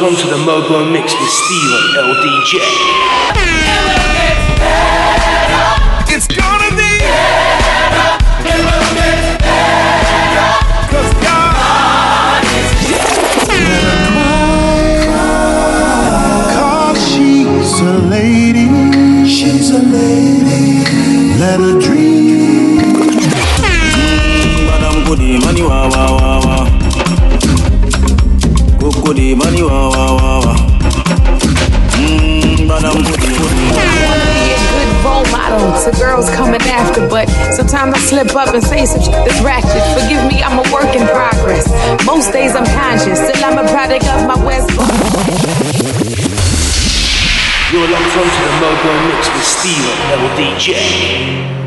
locked onto the Mobo Mix with Steven LDJ. It's gonna be she's a lady. She's a lady. Let her dream. Goody, money wa wa wa wa. Mmm, Madam Goody, good role model to girls coming after, but sometimes I slip up and say some shit that's ratchet. Forgive me, I'm a work in progress. Most days I'm conscious, still I'm a product of my West. You're locked onto the Mobo Mix with Steven LDJ.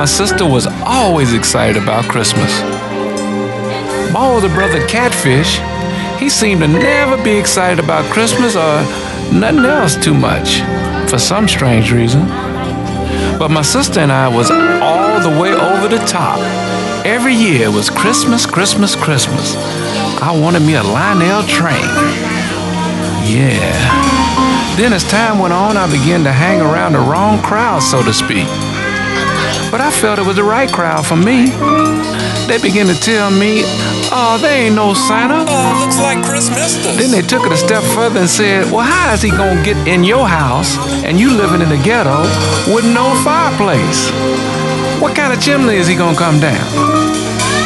My sister was always excited about Christmas. My older brother Catfish, he seemed to never be excited about Christmas or nothing else too much for some strange reason. But my sister and I was all the way over the top. Every year was Christmas, Christmas, Christmas. I wanted me a Lionel train. Yeah. Then as time went on, I began to hang around the wrong crowd, so to speak. But I felt it was the right crowd for me. They began to tell me, oh, they ain't no Santa. Oh, looks like Chris. Then they took it a step further and said, Well, how is he gonna get in your house and you living in the ghetto with no fireplace? What kind of chimney is he gonna come down?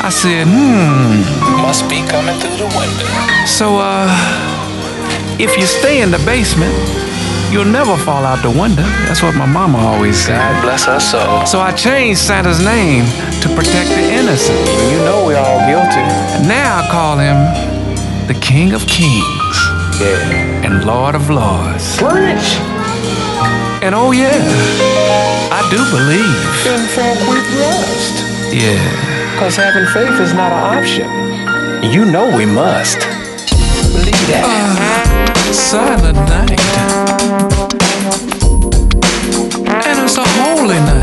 I said, Hmm. Must be coming through the window. So, uh, if you stay in the basement, you'll never fall out the window. That's what my mama always said. God bless her soul. So I changed Santa's name to protect the innocent. You know we're all guilty. And now I call him the King of Kings Yeah. and Lord of Lords. Preach. And oh yeah, I do believe. In folk we trust. Yeah. Cause having faith is not an option. You know we must. Believe that. Uh-huh. Silent night. It's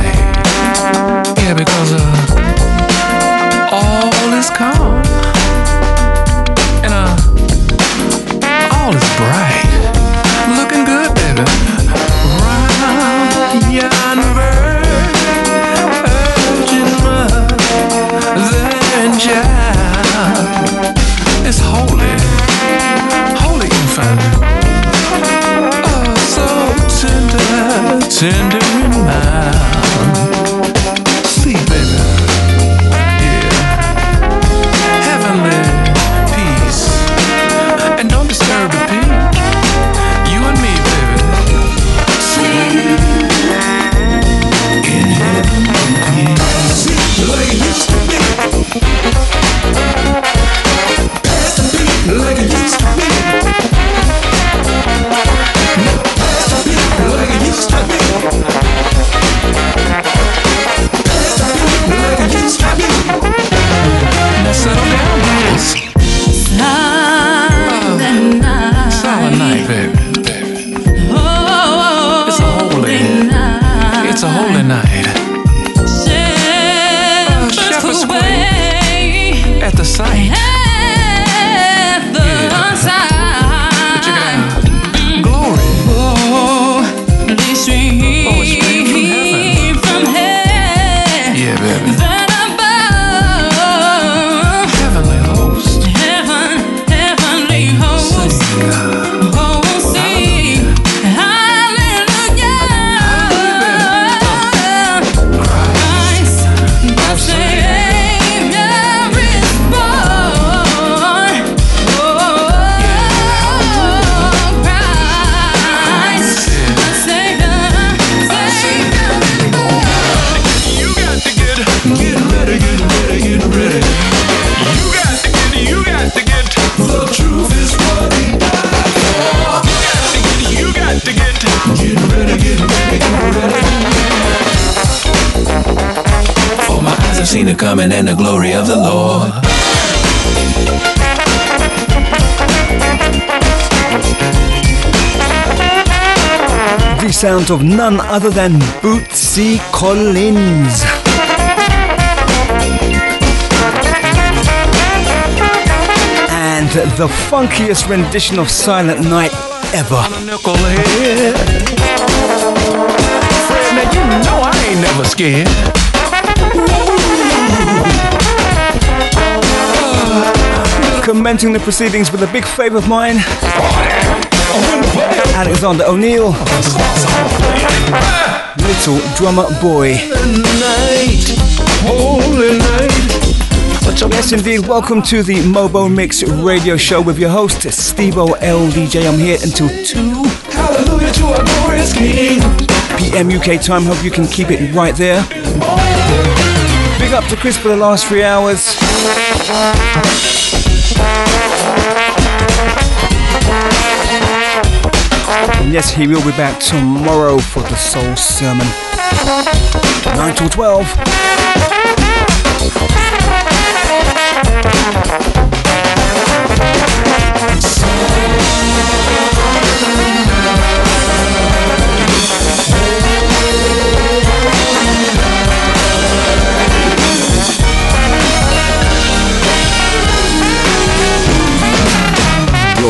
other than Bootsy Collins. And the funkiest rendition of Silent Night ever. Fred, now you know I ain't never scared. Commenting the proceedings with a big favour of mine, Alexander O'Neal, Little Drummer Boy. Night, holy night. Yes, indeed. Welcome to the Mobo Mix radio show with your host, Steve LDJ. I'm here until 2 Hallelujah to our glorious King. p.m. UK time. Hope you can keep it right there. Big up to Chris for the last three hours. And yes, he will be back tomorrow for the Soul Sermon. 9 till 12.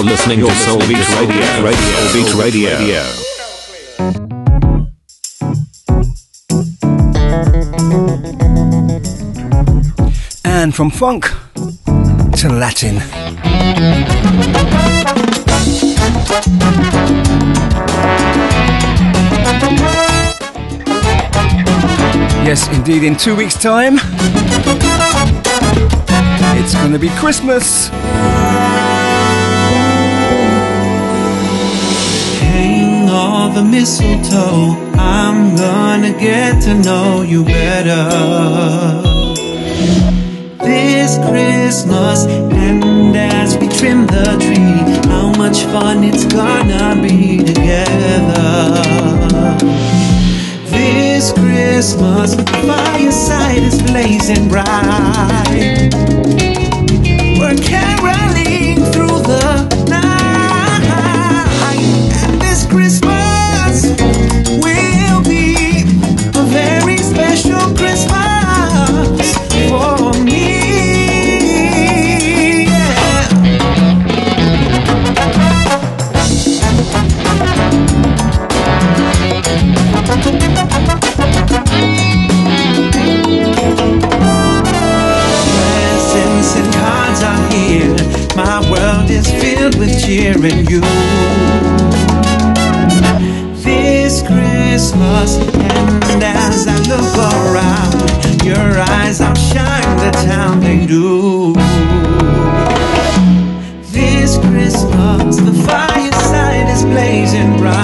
You're listening to Soul Beat Radio. Radio. Soul Beat Radio. And from funk to Latin. Yes, indeed, in two weeks' time, it's going to be Christmas. All the mistletoe. I'm gonna get to know you better this Christmas. And as we trim the tree, how much fun it's gonna be together. This Christmas, the fireside is blazing bright. With you. This Christmas, and as I look around, your eyes outshine the town they do. This Christmas, the fireside is blazing bright.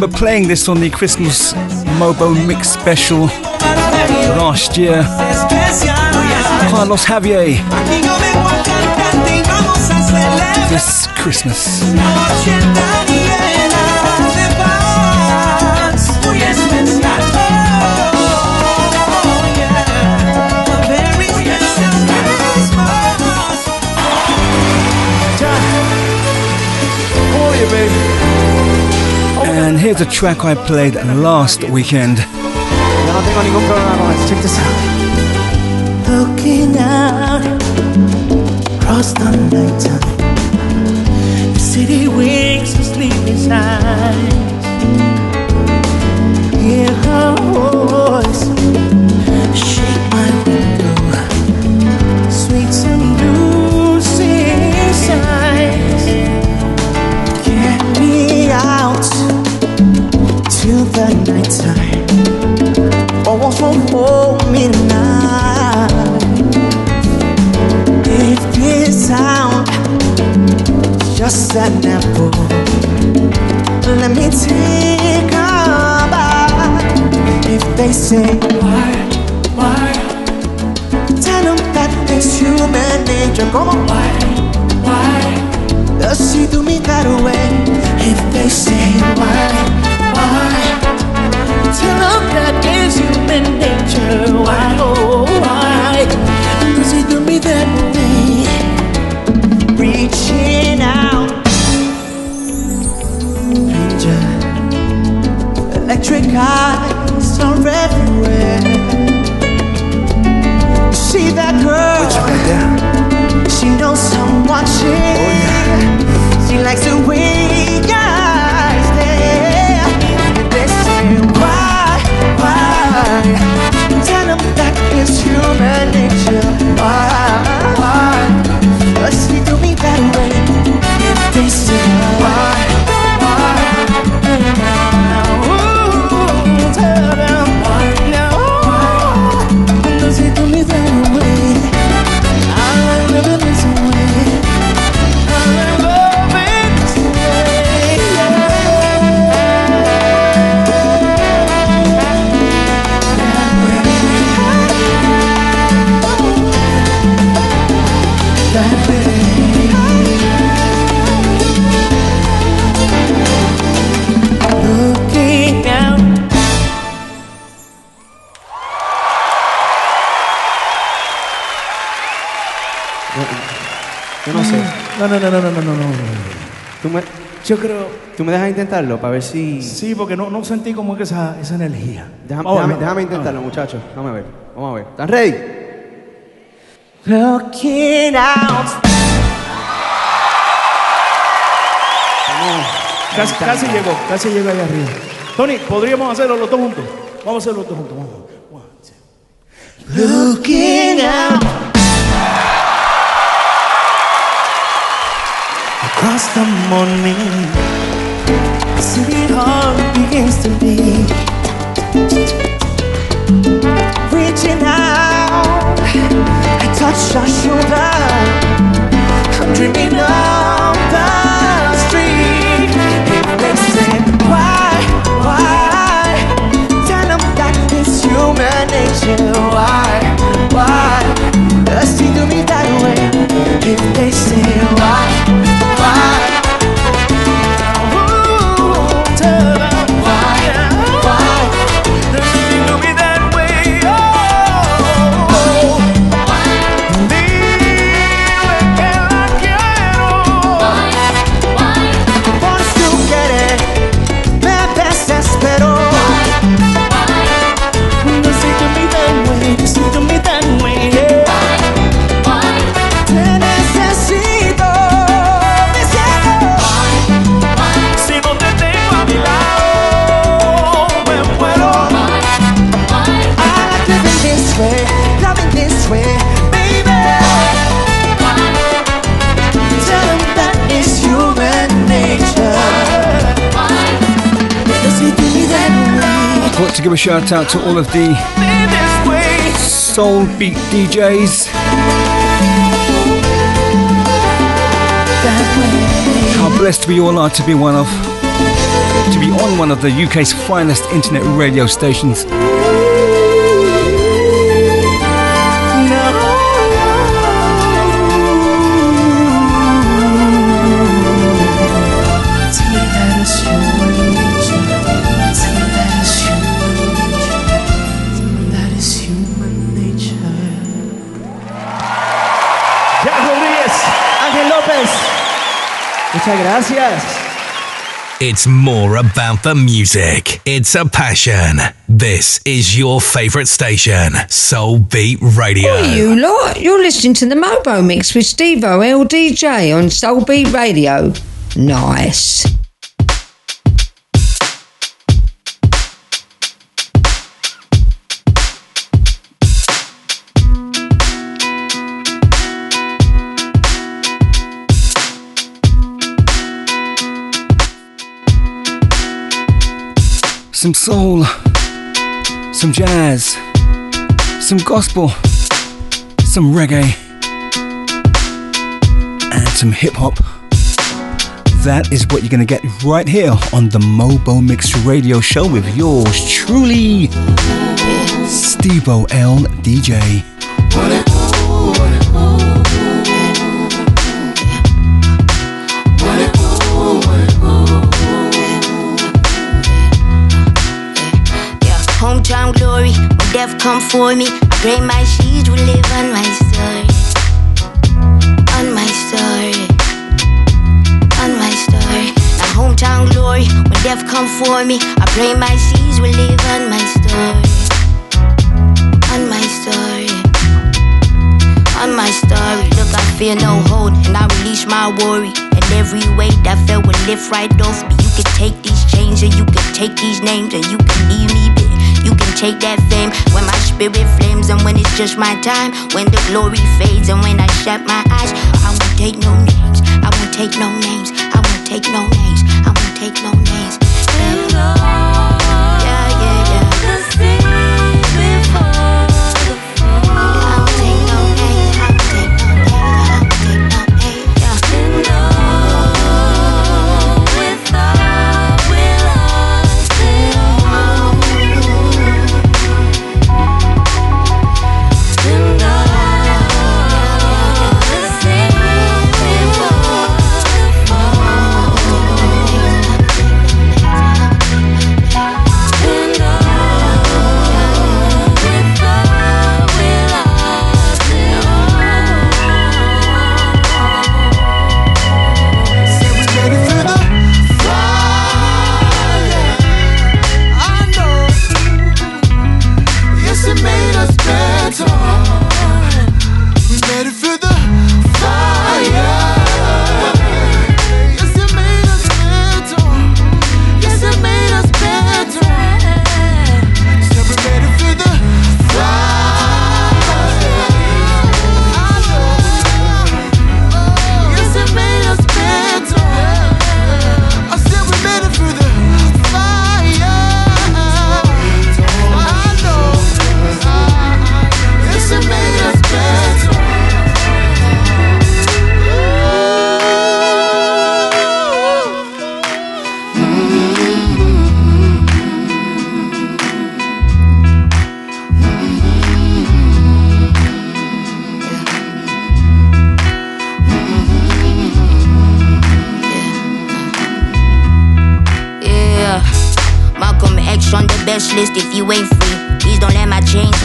Remember playing this on the Christmas Mobo Mix special last year. Carlos Javier. This Christmas. Here's a track I played last weekend. Check this out. Looking out across the night time. The city wakes. Is an apple, let me take a bite. If they say why, why, tell them that it's human nature. Come on, why, why, does she do me that way? If they say why, why. Tell them that is human nature. Why, oh, why Electric eyes are everywhere. You see that girl? There? She knows I'm watching. She likes the way I stare. And they say, why, why? Tell them that it's human nature. Why? No. No, no, no, no, no, no. Tú me, Yo creo. ¿Tú me dejas intentarlo para ver si. Sí, porque no, no sentí como que esa, esa energía. Déjame, intentarlo, muchachos. Vamos a ver. Vamos a ver. ¿Están ready? Looking out. Casi, casi llegó, casi llegó ahí arriba. Tony, podríamos hacerlo los dos juntos. Vamos a hacerlo los dos juntos. Vamos. Looking out across the morning, the city heart begins to be Reaching out, I touch your shoulder. I'm dreaming of the street. If they say why, why? Tell them that it's human nature. Why, why does he do me that way? If they say why? To give a shout out to all of the soul beat DJs. How blessed we all are to be one of, to be on one of the UK's finest internet radio stations. Muchas gracias. It's more about the music. It's a passion. This is your favorite station, Soul Beat Radio. Are you lot? You're listening to the Mobo Mix with Steve O LDJ on Soul Beat Radio. Nice. Some soul, some jazz, some gospel, some reggae, and some hip hop. That is what you're going to get right here on the Mobo Mix Radio Show with yours truly, Stevo L DJ. Hometown glory, when death come for me, I pray my seeds will live on my story. On my story. On my story. Now hometown glory, when death come for me, I pray my seeds will live on my story. On my story. On my story. Look, I fear no hold, and I release my worry. And every weight that fell will lift right off me. You can take these chains, and you can take these names, and you can leave me be. Take that fame when my spirit flames and when it's just my time. When the glory fades and when I shut my eyes, I won't take no names. I won't take no names. I won't take no names. I won't take no names. Yeah,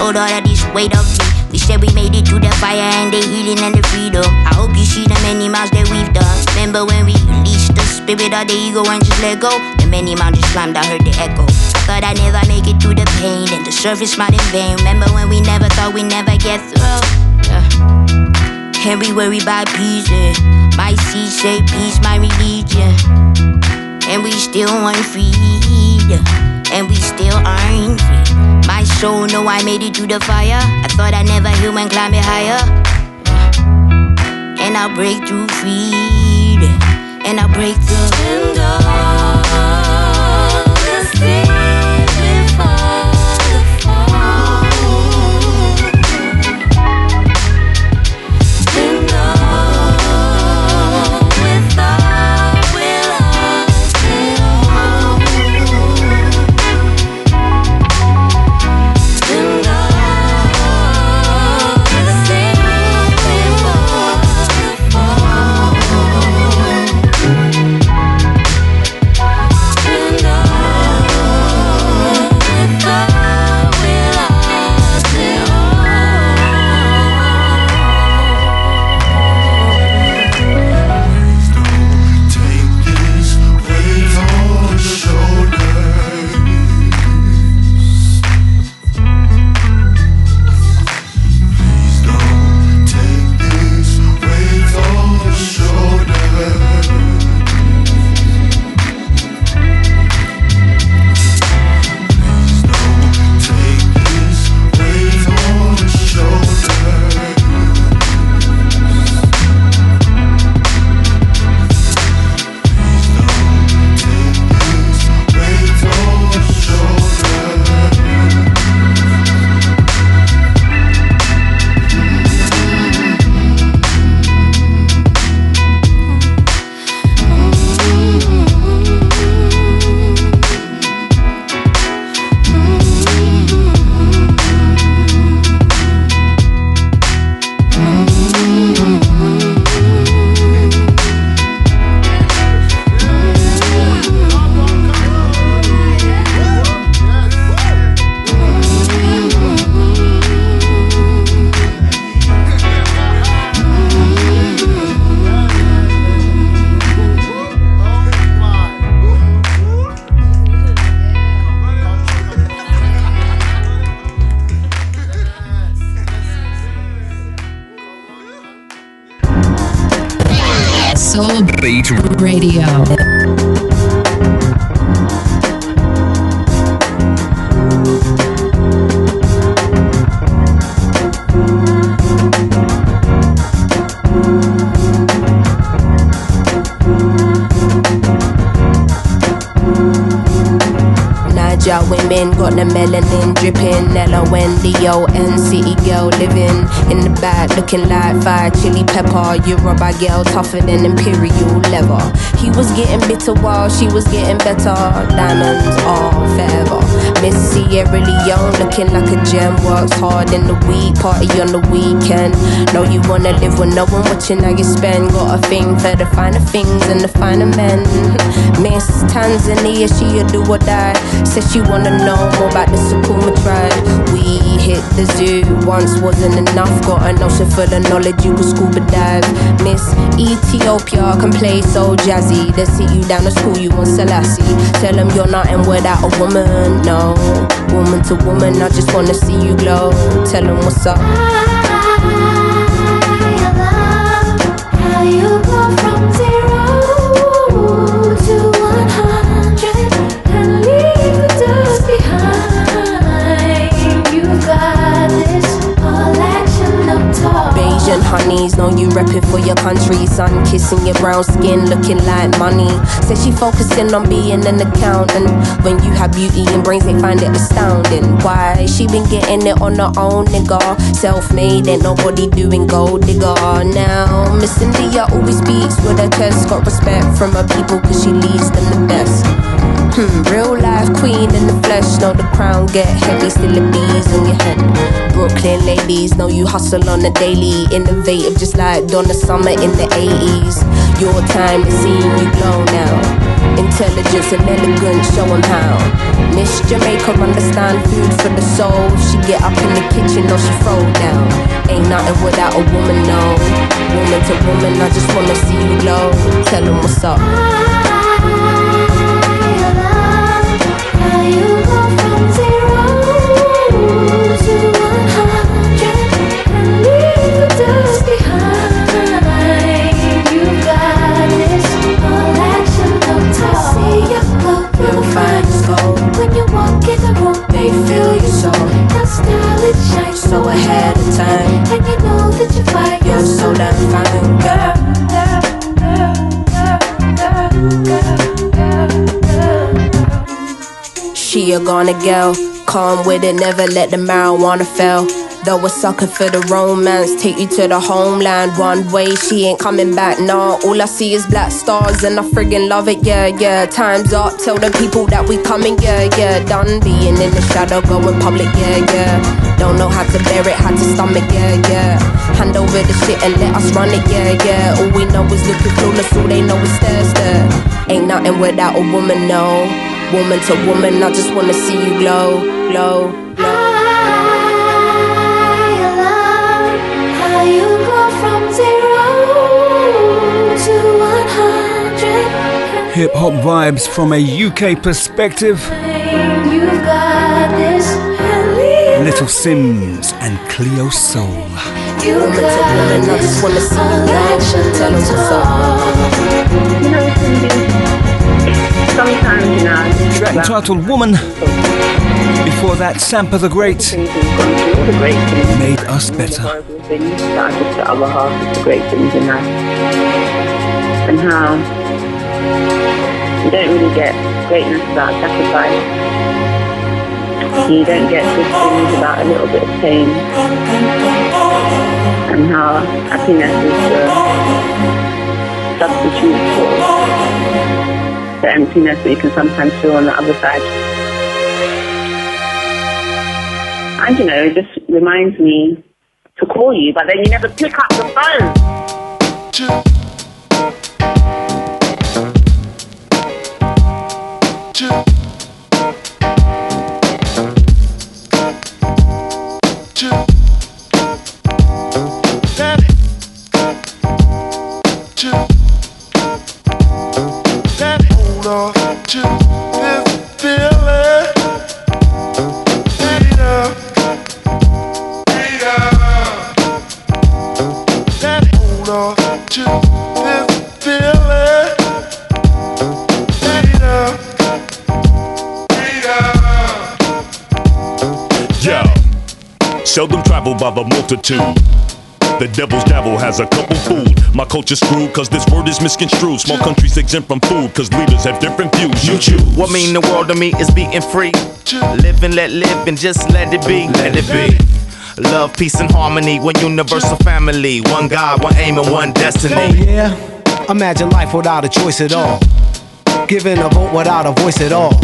hold all of this weight of me. We said we made it to the fire and the healing and the freedom. I hope you see the many miles that we've done. Remember when we released the spirit of the ego and just let go? The many mountains climbed, I heard the echo. I thought I'd never make it through the pain and the surface smiled in vain. Remember when we never thought we'd never get through? Yeah. We worry about peace. My seed say peace, my religion. And we still want freedom. And we still aren't free. Soul know I made it through the fire. I thought I'd never and climb it higher. And I'll break through freedom. And I'll break through. Yoruba girl tougher than imperial bitter while she was getting better. Diamonds are forever. Miss Sierra Leone looking like a gem. Works hard in the week, party on the weekend. Know you wanna live with no one watching how you spend. Got a thing for the finer things and the finer men. Miss Tanzania, she a do or die. Says she wanna know more about the Sukuma tribe. We hit the zoo, once wasn't enough. Got an ocean full of knowledge, you could scuba dive. Miss Ethiopia can play so jazzy. They sit you down to school, you want Selassie. Tell them you're nothing without a woman, no. Woman to woman, I just wanna see you glow. Tell them what's up. I love How you go from Bayesian honeys, know you repping for your country. Sun kissing your brown skin, looking like money. Says she focusing on being an accountant. When you have beauty and brains, they find it astounding. Why? She been getting it on her own, nigga. Self made, ain't nobody doing gold digger. Now, Miss India always speaks with her chest. Got respect from her people, cause she leads them the best. Hmm, real life queen in the flesh. Know the crown get heavy, still the bees on your head. Brooklyn ladies know you hustle on a daily. Innovative, just like Donna Summer in the 80s. Your time is seeing you glow now. Intelligence and elegance, show 'em how. Miss Jamaica understand food for the soul. She get up in the kitchen or she throw down. Ain't nothing without a woman, no. Woman to woman, I just wanna see you glow. Tell 'em what's up. So ahead of time. and you know that you fight. You're so damn fine, girl. She a gonna girl, calm with it, never let the marijuana fail. Though a sucker for the romance, take you to the homeland one way. She ain't coming back, nah. All I see is black stars, and I friggin' love it, yeah, yeah. Time's up, tell the people that we coming, yeah, yeah. Done being in the shadow, going public, yeah, yeah. Don't know how to bear it, how to stomach, yeah, yeah. Hand over the shit and let us run it, yeah, yeah. All we know is looking clueless, all they know is stare, stare. Ain't nothing without a woman, no. Woman to woman, I just wanna see you glow, glow, glow. How you go from zero to one hundred. Hip hop vibes from a UK perspective. Little Simz and Cleo Sol. You Woman to woman, I just wanna see you glow. Tell 'em what's up. You know, sometimes, you know, Track entitled Woman. Before that, Sampa the Great all the great things. made us better. things that are just the other half of the great things in life. And how you don't really get greatness without sacrifice. You don't get good things without a little bit of pain. And how happiness is the substitute for the emptiness that you can sometimes feel on the other side. And you know, it just reminds me to call you, but then you never pick up the phone. Hold by the multitude. The devil's devil has a couple food. My culture's screwed cause this word is misconstrued. Small countries exempt from food cause leaders have different views. You choose. What mean the world to me is being free. Live and let live and just let it be. Let it be. Love, peace, and harmony. One universal family. One God, one aim, and one destiny. Oh yeah, imagine life without a choice at all. Giving a vote without a voice at all.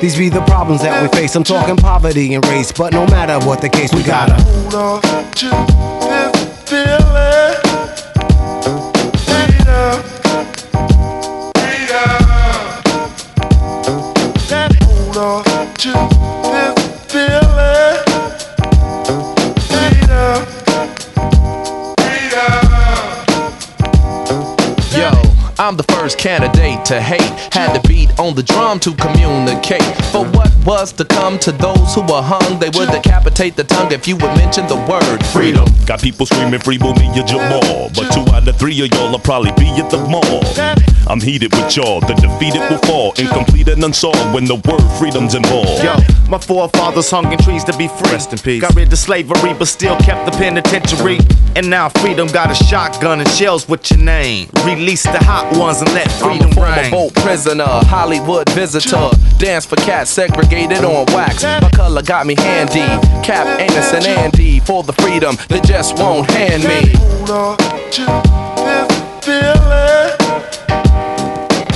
These be the problems that we face. I'm talking poverty and race, but no matter what the case, we gotta. Hold on to this feeling. Freedom. Freedom. Hold on to I'm the first candidate to hate. Had to beat on the drum to communicate. For what was to come to those who were hung? They would decapitate the tongue if you would mention the word freedom. Got people screaming free me Mumia Jamal. But two out of three of y'all will probably be at the mall. I'm heated with y'all. The defeated will fall. Incomplete and unsolved when the word freedom's involved. Yo, my forefathers hung in trees to be free. Rest in peace. Got rid of slavery, but still kept the penitentiary. And now freedom got a shotgun and shells with your name. Release the hot ones and let freedom I'm a former reign. boat prisoner, Hollywood visitor. Dance for cats segregated on wax. My color got me handy. Cap, Anus, and Andy for the freedom they just won't hand me. Hold on to this feeling.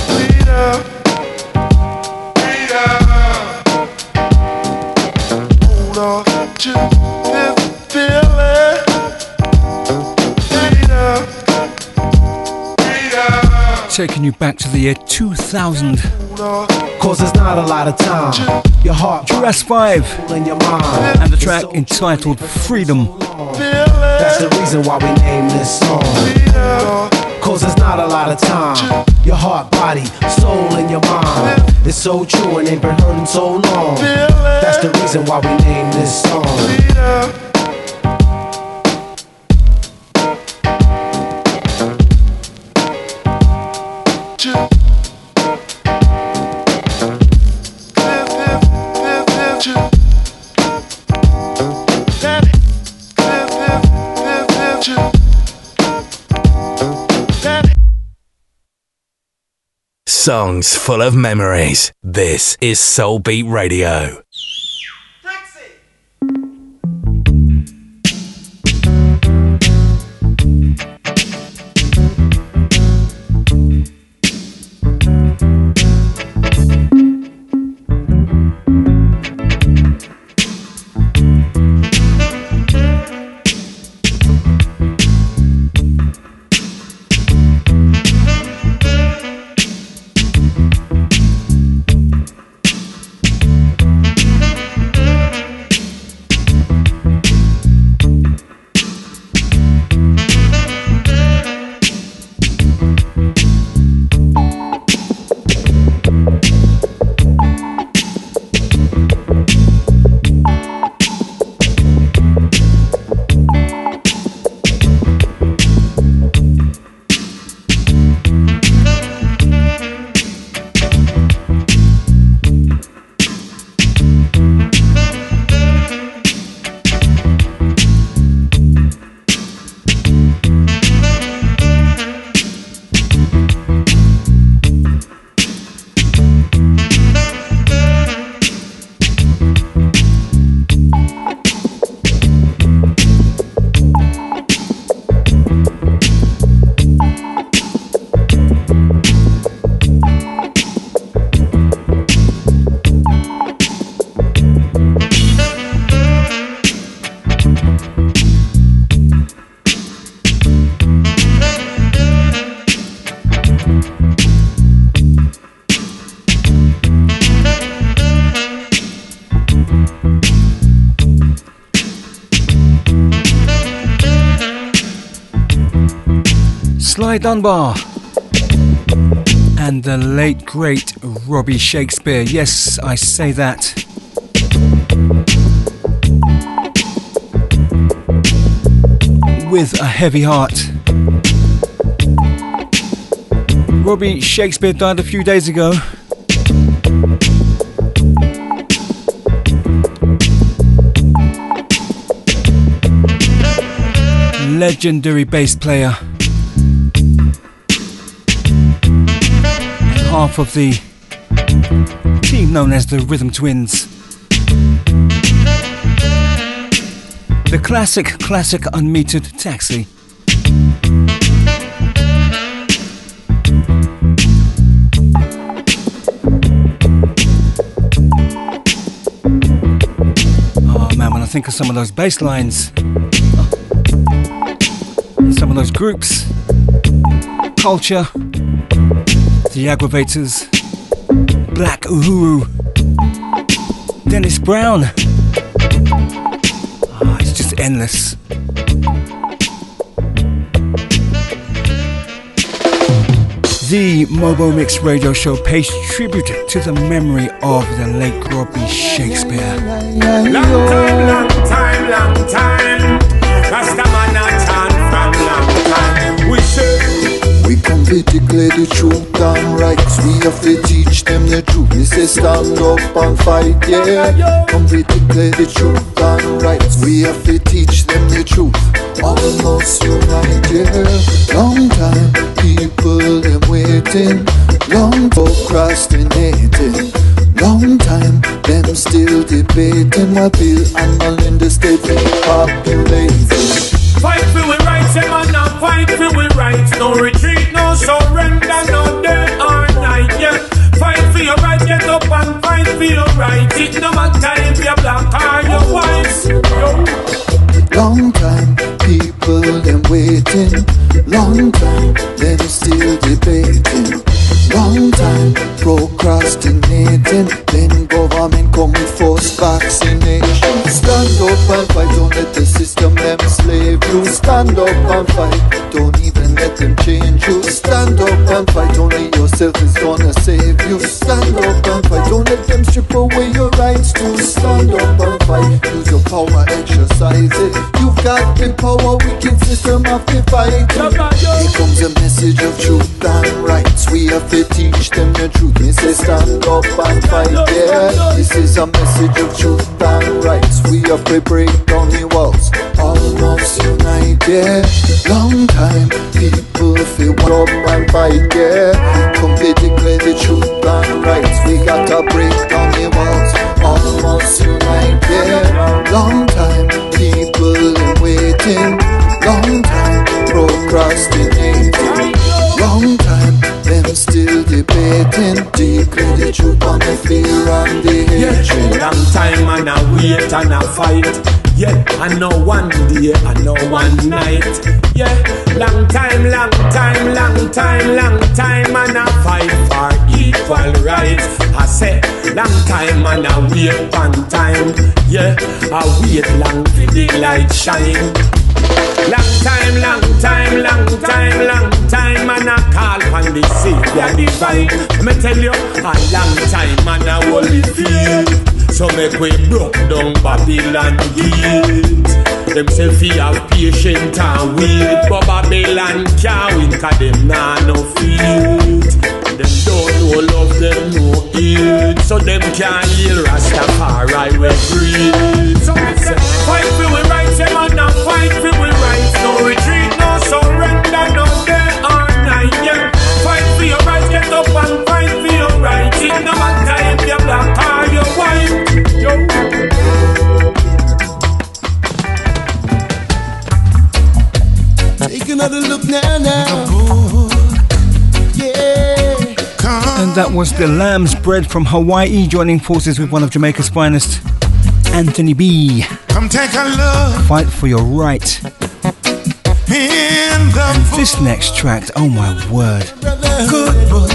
Freedom. Freedom. Hold on to this Taking you back to the year 2000. Cause there's not a lot of time. Your heart, Jurassic 5, and your mind. and the track entitled Freedom. That's the reason why we named this song. Cause there's not a lot of time. Your heart, body, soul, and your mind. It's so true and ain't been in so long. That's the reason why we named this song. Songs full of memories. This is Soul Beat Radio. Sly Dunbar and the late great Robbie Shakespeare. Yes, I say that. With a heavy heart. Robbie Shakespeare died a few days ago. legendary bass player. Half of the team known as the Rhythm Twins. The classic, classic unmetered taxi. Oh man, when I think of some of those bass lines, some of those groups, culture, the Aggrovators, Black Uhuru, Dennis Brown. Ah, it's just endless. The Mobo Mix radio show pays tribute to the memory of the late Robbie Shakespeare. Long time, long time, long time. To declare the truth and rights. We have to teach them the truth. We say stand up and fight, yeah. Come to declare the truth and rights. We have to teach them the truth. All of unite, yeah. Long time people them waiting. Long procrastinating. Long time them still debating what bill and Melinda state populating. Fight for we rights, eh, man, fight for we rights. No retreat, surrender, no day or night, yeah. Fight for your rights, get up and fight for your rights. It no matter if you're black or you're white. Long time people them waiting. Long time them still debating. Long time procrastinating. Then government come with forced vaccination. Stand up and fight, don't let the system them slave you. Stand up and fight, don't even let them change you. Stand up and fight, only yourself is gonna save you. Stand up and fight, don't let them strip away your rights to stand up and fight. Use your power, exercise it. You've got the power, wicked system have to fight. Here comes a message of truth and rights. We have to teach them the truth. Me say stand up and fight, yeah. This is a message of truth and rights. We have to break down the walls. All us unite, yeah. Long time people feel one up and fight, yeah. Come to declare the truth and rights. We gotta break down the walls. All us unite, yeah. Long time people are waiting. Long time procrastinating. Long time them still debating. Declare the truth on the fear and the hatred. Long time and I wait and I fight. Yeah, I know one day, I know one night. Yeah, long time, long time, long time, long time, and I fight for equal rights. I say, long time and I wait one time. Yeah, I wait long for the light shine. Long time, long time, long time, long time, and I call on the Savior divine. Me tell you, a long time and I only feel. So make we broke down Babylon gate. Them say fi have patient and wait, but Babylon can't win 'cause them nah no faith. Them don't know love, them know hate. So them can't heal Rastafari we breathe. So me say, fight for we rights, yeah man, now fight for we rights. No retreat, no surrender, no day or night, yeah. Fight for your rights, get up and fight for your rights. It no matter if you're black or you're white. Yo. Take another look now, now. Yeah. And that was the Lambsbread from Hawaii, joining forces with one of Jamaica's finest, Anthony B. Come take a look Fight for your right. in the And this next track, oh my word. good book.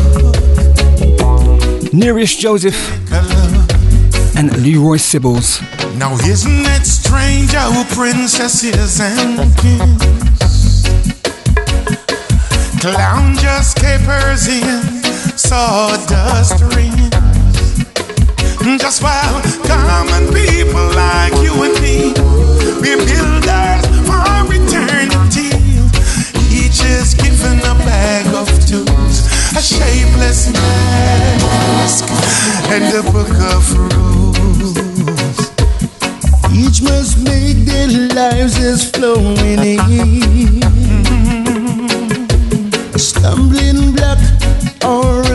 Nereus Joseph and Leroy Sibbles. Now isn't it strange how princesses and kings clown just capers in sawdust rings? Mm, just while common people like you and me. We're builders for eternity. Each is given a bag of tools, a shapeless mask, and a book of rules. Each must make their lives as flowing in. Stumbling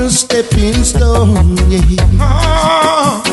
stepping stone. Yeah. Oh.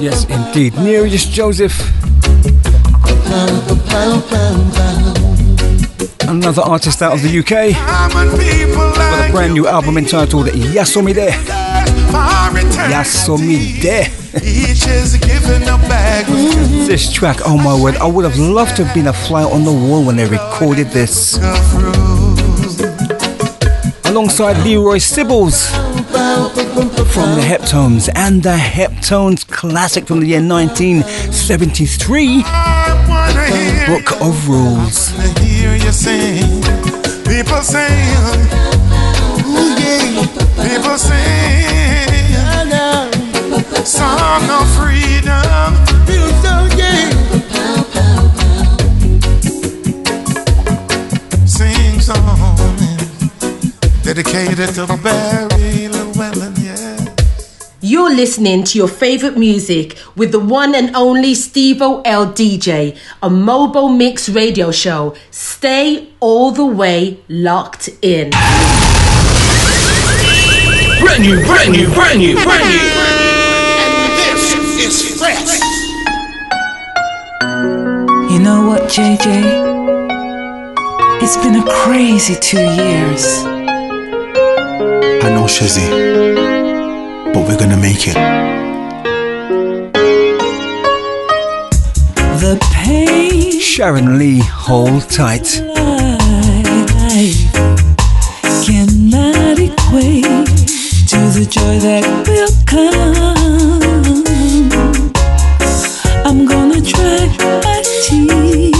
Yes, indeed. Nereus Joseph. Another artist out of the UK. Got a brand new album entitled Yasomide. Yasomide. This track, oh my word, I would have loved to have been a fly on the wall when they recorded this. Alongside Leroy Sibbles from the Heptones and the Heptones classic from the year 1973, Book of Rules. to hear you sing. People sing, ooh yeah. People sing, song of freedom. Sing, song dedicated to Barry. You're listening to your favorite music with the one and only Steve O L DJ, a Mobo Mix radio show. Stay all the way locked in. Brand new, brand new, brand new, brand new. This is fresh. You know what, JJ? It's been a crazy two years. I know, Shizzy, but we're gonna make it. The pain Sharon Lee, hold tight. cannot equate to the joy that will come. I'm gonna dry my tears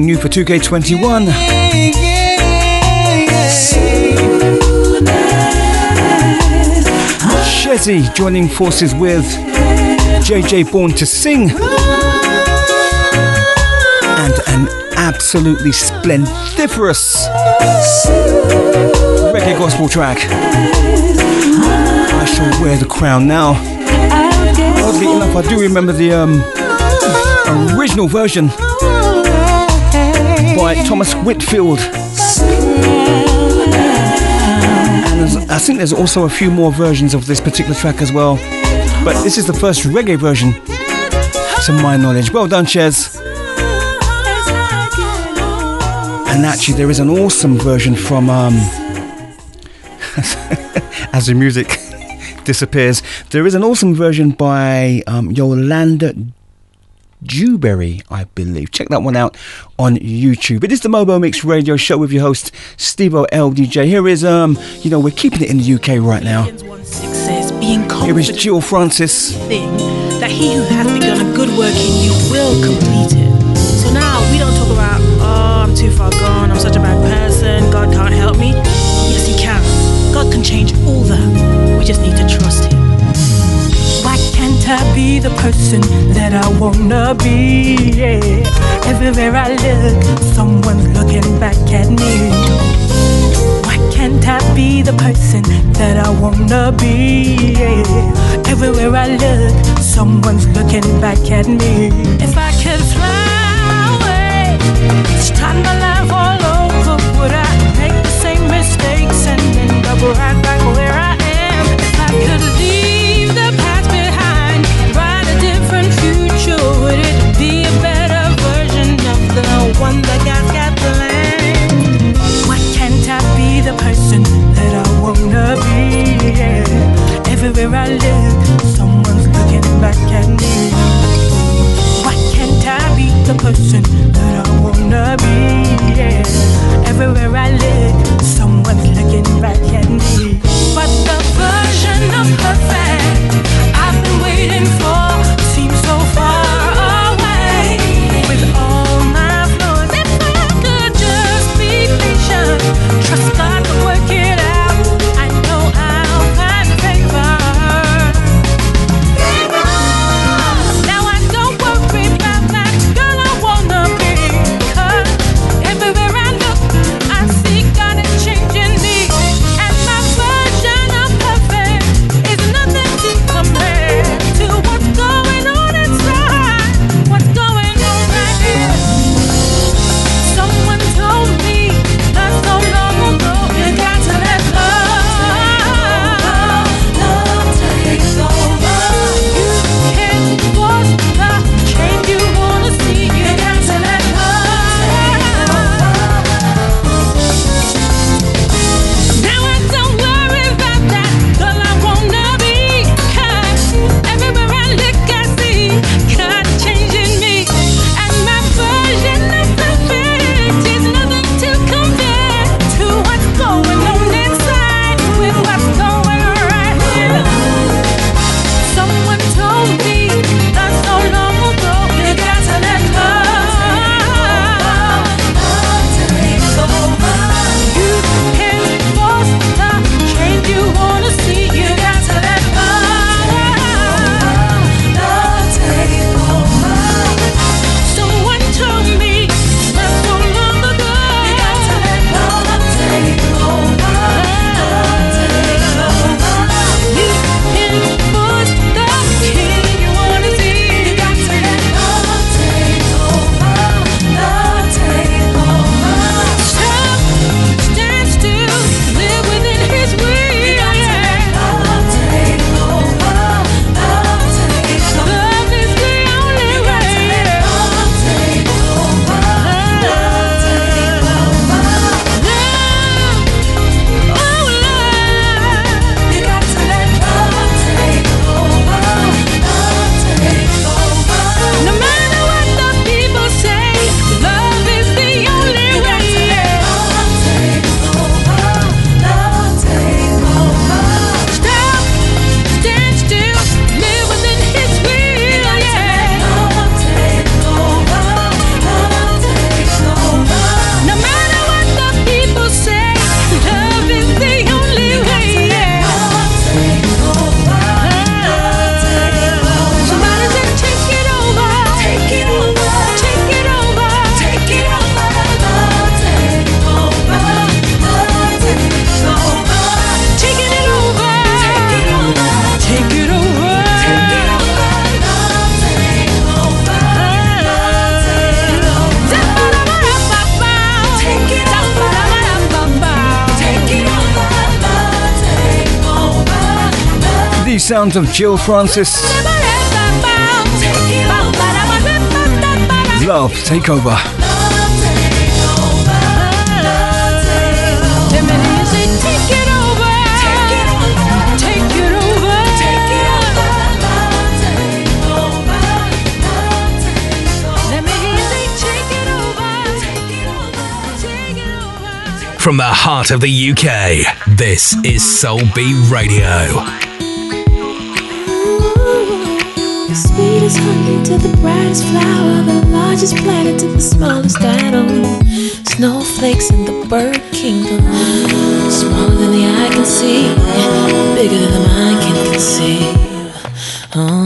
New for 2K21. Shezzy joining forces with JJ Born to sing. And an absolutely splendiferous reggae gospel track. I shall wear the crown now. Oddly enough, I do remember the um, original version Thomas Whitfield. And I think there's also a few more versions of this particular track as well. But this is the first reggae version, to my knowledge. Well done, Chez. And actually, there is an awesome version from um, as the music disappears. There is an awesome version by um, Yolanda Dewberry, believe. Check that one out on YouTube. It is the Mobo Mix Radio Show with your host Steve LDJ. Here is um, you know, we're keeping it in the UK right now. Here is Jill Francis. that he who hath begun a good work in you will complete it. So now we don't talk about, oh, I'm too far gone, I'm such a bad person, God can't help me. Yes, He can. God can change all that. We just need to trust Him. I be the person that I wanna be? Yeah. Everywhere I look, someone's looking back at me. Why can't I be the person that I wanna be? Yeah. Everywhere I look, someone's looking back at me. If I could fly away, time my life all over, would I make the same mistakes and end up right Why can't I be the person that I wanna be? Everywhere I look, someone's looking back at me. Can't I be the person that I wanna be? Everywhere I look, someone's looking back at me. But the version of perfect. Just sounds of Jill Francis. Love, take over. From the heart of the UK, this is Soul Beat Radio. Sweetest honey to the brightest flower, the largest planet to the smallest atom. Snowflakes in the bird kingdom, smaller than the eye can see, bigger than the mind can conceive. Oh,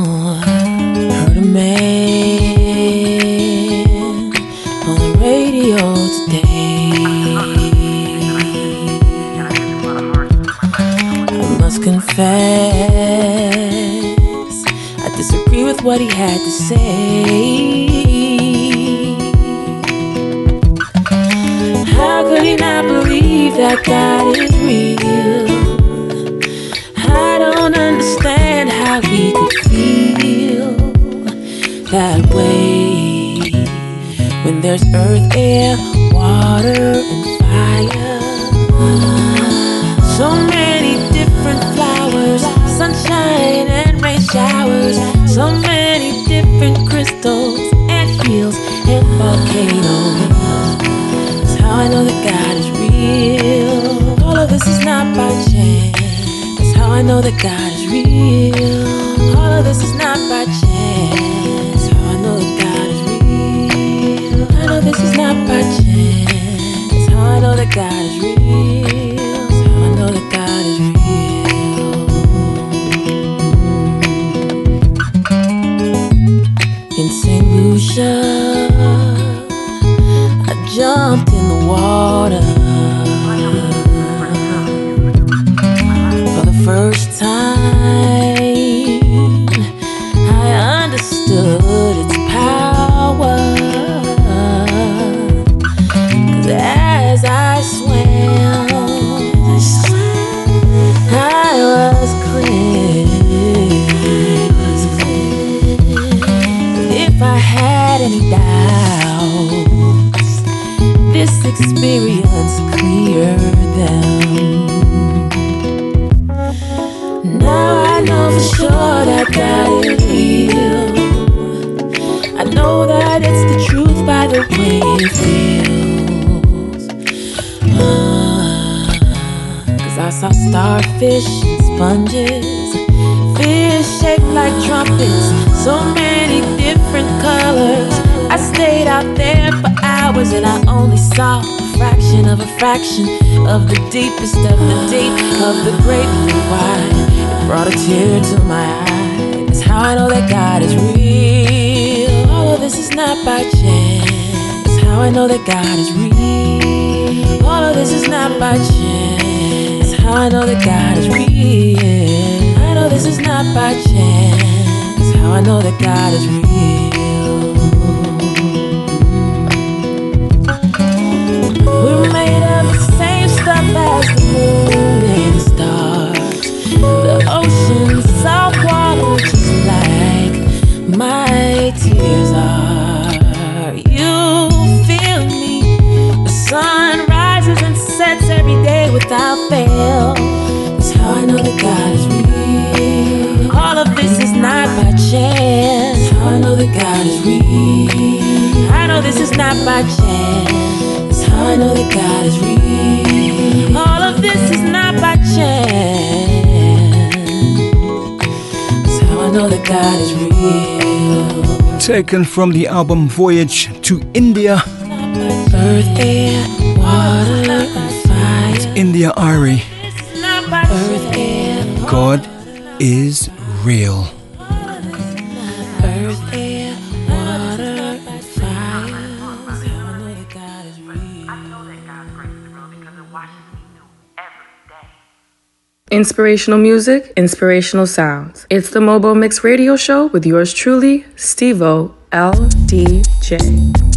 what he had to say. How could he not believe that God is real? I don't understand how he could feel that way when there's earth, air, water, and fire. So many different flowers, sunshine and rain showers. So many different crystals and hills and volcanoes. That's how I know that God is real. All of this is not by chance. That's how I know that God is real. All of this is not by chance. That's how I know that God is real. I know this is not by chance. That's how I know that God is real. That's how I know that God is real. God is real. taken from the album Voyage to India. Earth, air, water, it's India.Arie. Earth, air, God is real. Inspirational music, inspirational sounds. It's the Mobo Mix Radio Show with yours truly, Stevo LDJ.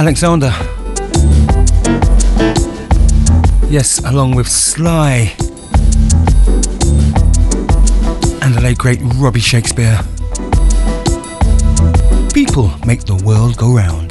Alexander. Yes, along with Sly and the late great Robbie Shakespeare. People make the world go round.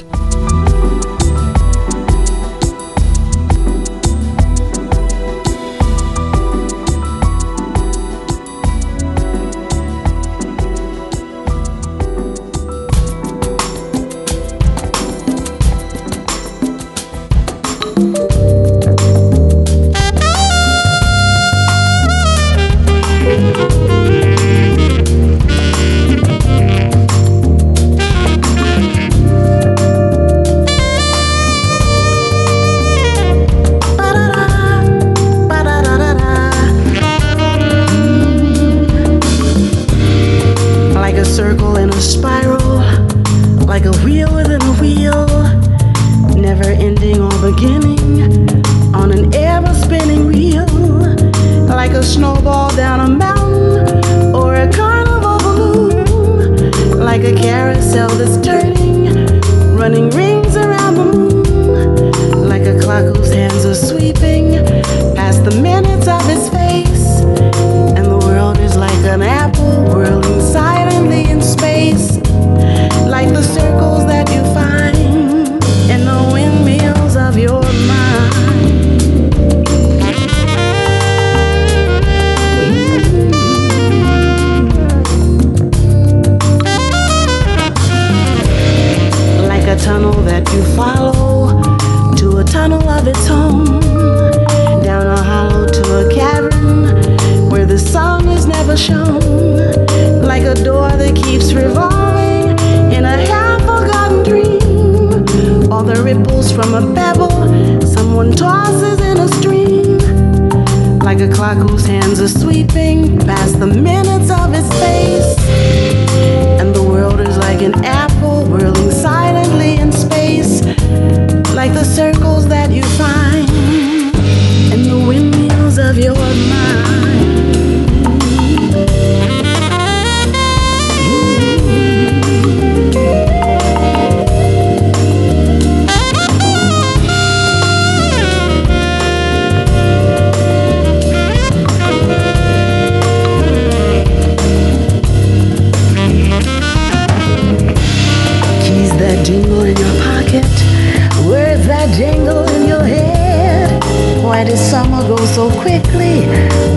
Why did summer go so quickly?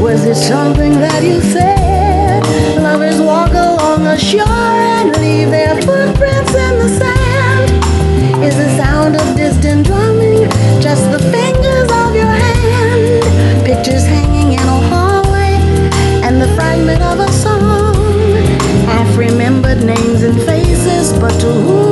Was it something that you said? Lovers walk along the shore and leave their footprints in the sand. Is the sound of distant drumming just the fingers of your hand? Pictures hanging in a hallway and the fragment of a song. Half remembered names and faces, but to whom?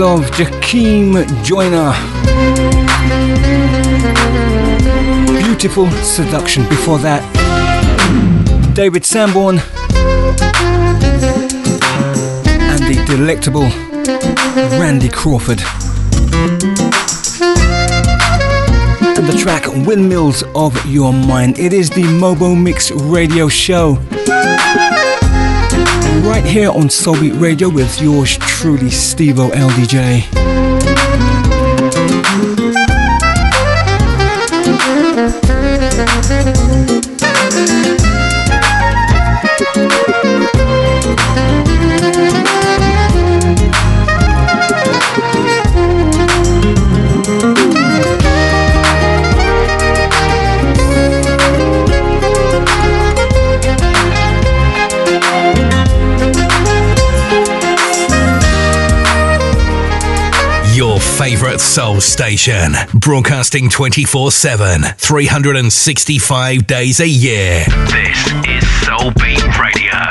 Of Jakeem Joyner. Beautiful seduction. Before that, David Sanborn and the delectable Randy Crawford. And the track Windmills of Your Mind. It is the Mobo Mix radio show. Right here on Soulbeat Radio with yours truly, Stevo LDJ. Soul station, broadcasting 24 7, 365 days a year. This is Soul Beat Radio.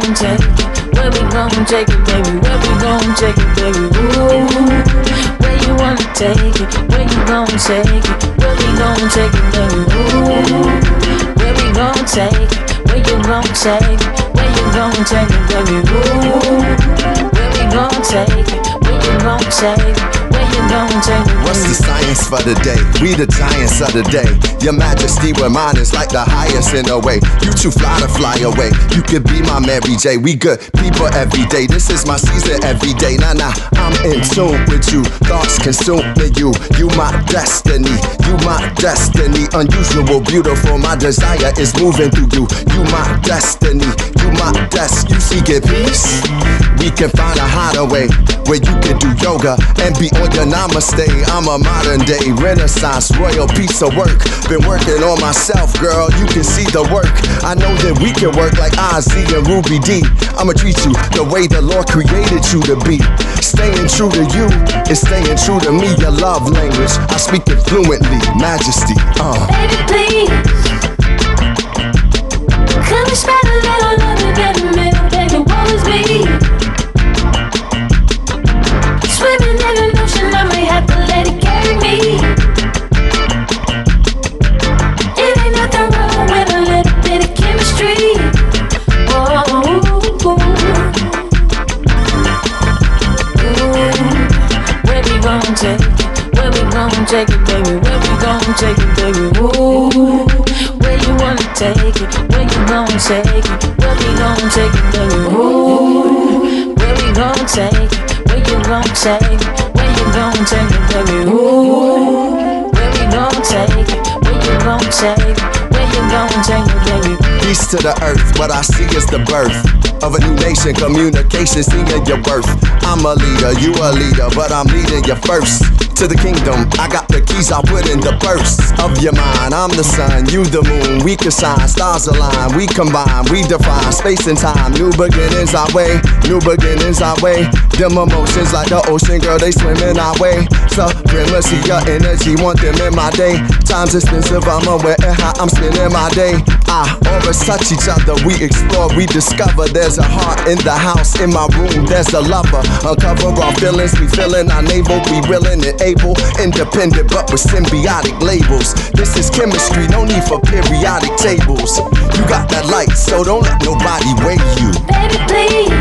Gon' take it? Where we gon' take it, baby? Where we gon' take it, baby? Ooh, where you wanna take it? Where you gon' take it? Where we gon' take it, baby? Ooh, where we gon' take it? Where you gon' take it? Where you gon' take it, baby? Ooh, where we gon' take it? Where you gon' take it? Where you gon' beasts for the day. We the giants of the day. Your majesty, we're mine is like the highest in a way. You too fly to fly away. You could be my Mary J. We good people every day. This is my season every day. Nah, nah, I'm in tune with you. Thoughts consuming you. You my destiny. You my destiny. Unusual, beautiful. My desire is moving through you. You my destiny. You my desk. You seek it peace. We can find a hideaway where you can do yoga and be on your namaste. I'm a modern day renaissance royal piece of work. Been working on myself, girl. You can see the work. I know that we can work like Ossie and Ruby Dee. I'ma treat you the way the Lord created you to be. Staying true to you is staying true to me. Your love language, I speak it fluently. Majesty, uh. Baby, please. Take it? Baby? Where we gon' take it, take it? Where you gon' take it? Where we gon' take it, baby? Ooh, where we gon' take it? Where you gon' take it? Where you gon' take it, baby? Ooh, where we gon' take it? Where you gon' take it? Where you gon' take it, baby? Peace to the earth, what I see is the birth of a new nation. Communication, seeing your birth. I'm a leader, you a leader, but I'm leading you first to the kingdom. I got the keys, I put in the purse of your mind. I'm the sun, you the moon. We can stars align. We combine, we define space and time. New beginnings our way, new beginnings our way. Them emotions like the ocean, girl, they swim in our way. Supremacy, your energy, want them in my day. Time's expensive, I'm aware of how I'm spending my day. Ah, I always touch each other, we explore, we discover. There's a heart in the house, in my room, there's a lover. Uncover our feelings, we feeling our navel, we willing and able, independent but with symbiotic labels. This is chemistry, no need for periodic tables. You got that light, so don't let nobody weigh you. Baby, please.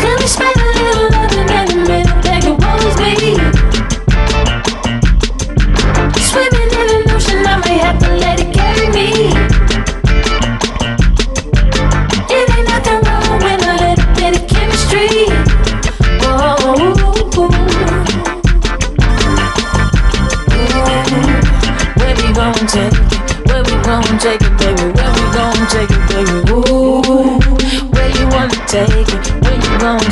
Can we spread a little and get a middle, baby? Woe is me.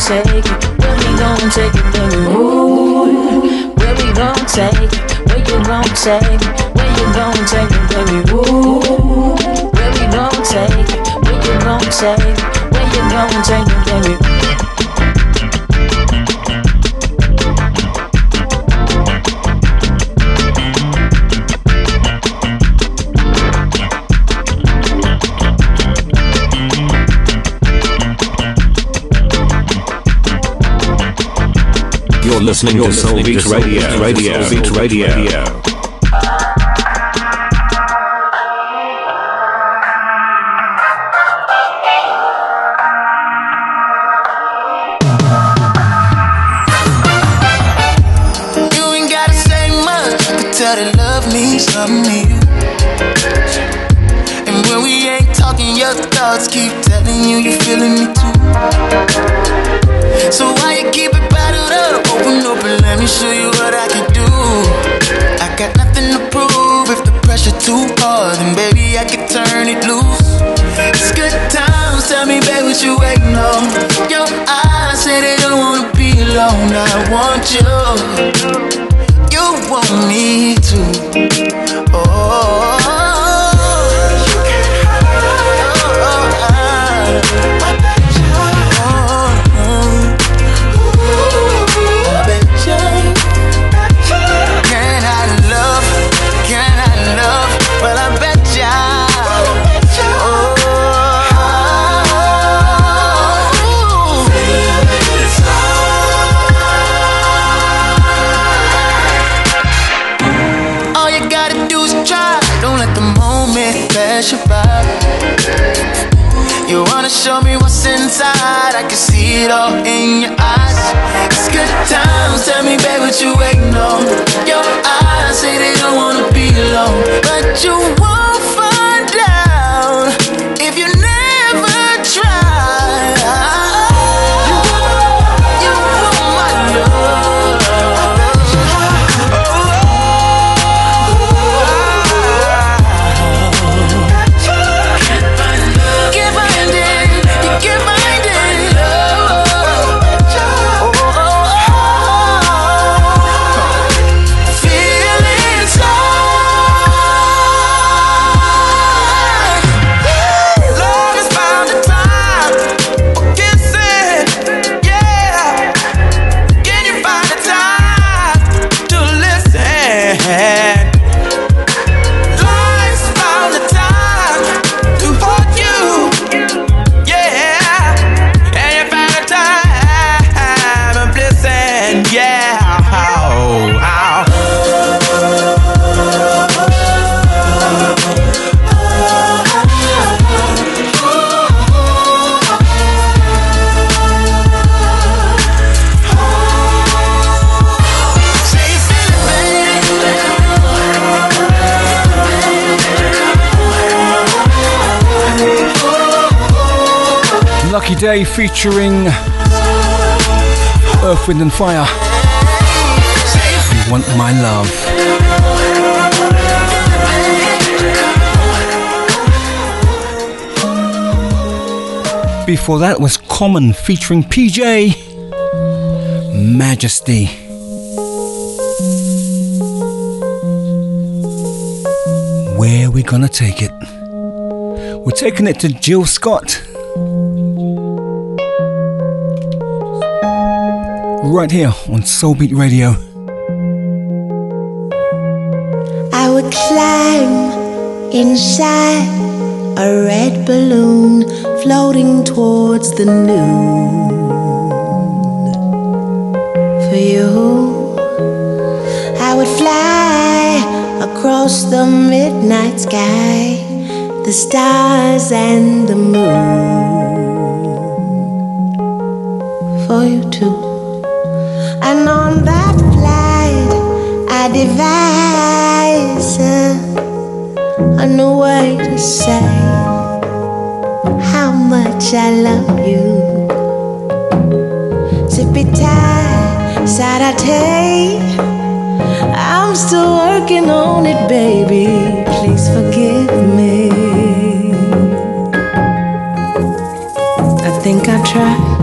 Take it? Where we gon' take it? Where we gon' take it, you wanna take it? Where you gon' take it? Where we gon' take it, baby? Ooh, where we gon' take you gon' take it? Where you gon' take it, baby? Ooh, where we take it? Where you gon' take it? Where you gon' take it, baby? You're listening to Soul Beat Radio. Radio. Soul Beat Radio. You something to you. And when we ain't talking, your thoughts keep telling you you're feeling me too. So why you keep it bottled up? Open up and let me show you what I can do. I got nothing to prove. If the pressure too hard, then baby I can turn it loose. It's good times. Tell me, babe, what you waiting on? Your eyes say they don't wanna be alone. I want you. You want me to. Oh. It all in your eyes. It's good times. Tell me, babe, what you waiting on? Your eyes say they don't wanna be alone, but you Lucky Daye featuring Earth, Wind and Fire. You want my love. Before that was Common featuring PJ Majesty. Where we gonna take it? We're taking it to Jill Scott. Right here on Soulbeat Radio. I would climb inside a red balloon floating towards the noon. For you, I would fly across the midnight sky, the stars and the moon. For you too. I a, a new way to say how much I love you. Zippity, Saturday, I'm still working on it, baby. Please forgive me. I think I've tried.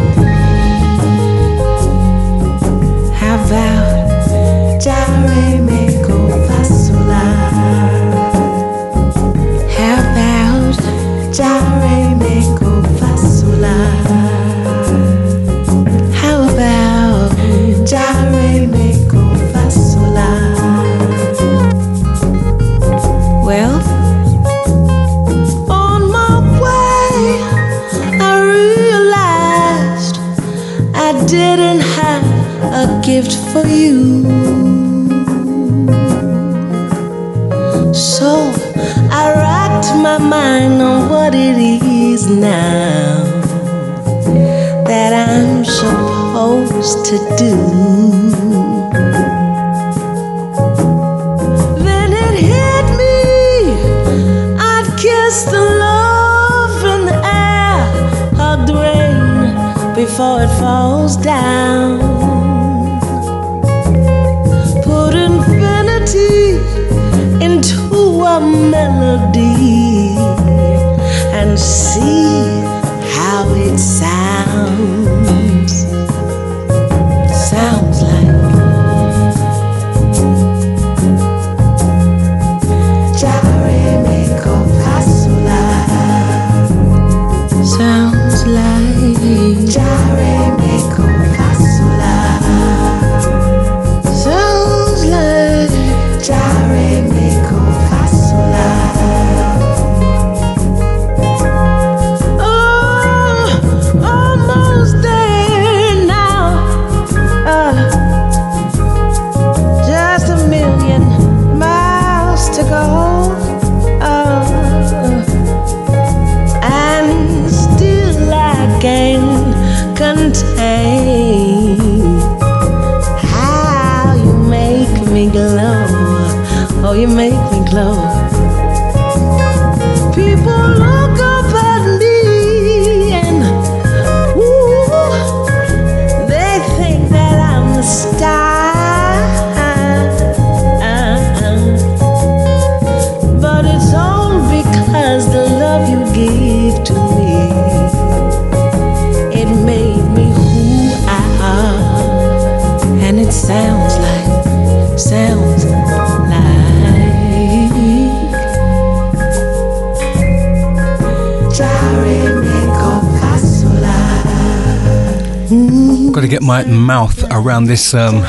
my mouth around this um,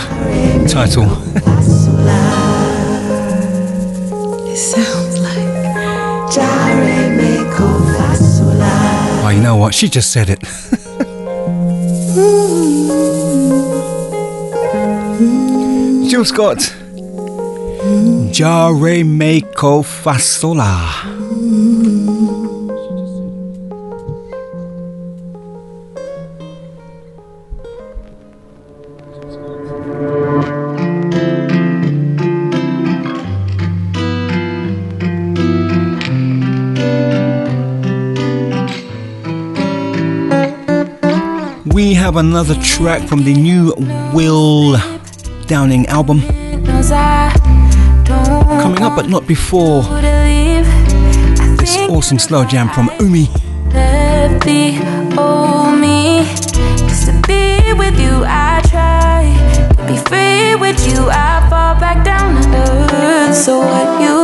title. Oh, you know what? She just said it. Jill Scott. Jahraymecofasola. have another track from the new Will Downing album coming up, but not before this awesome slow jam from Umi. So what you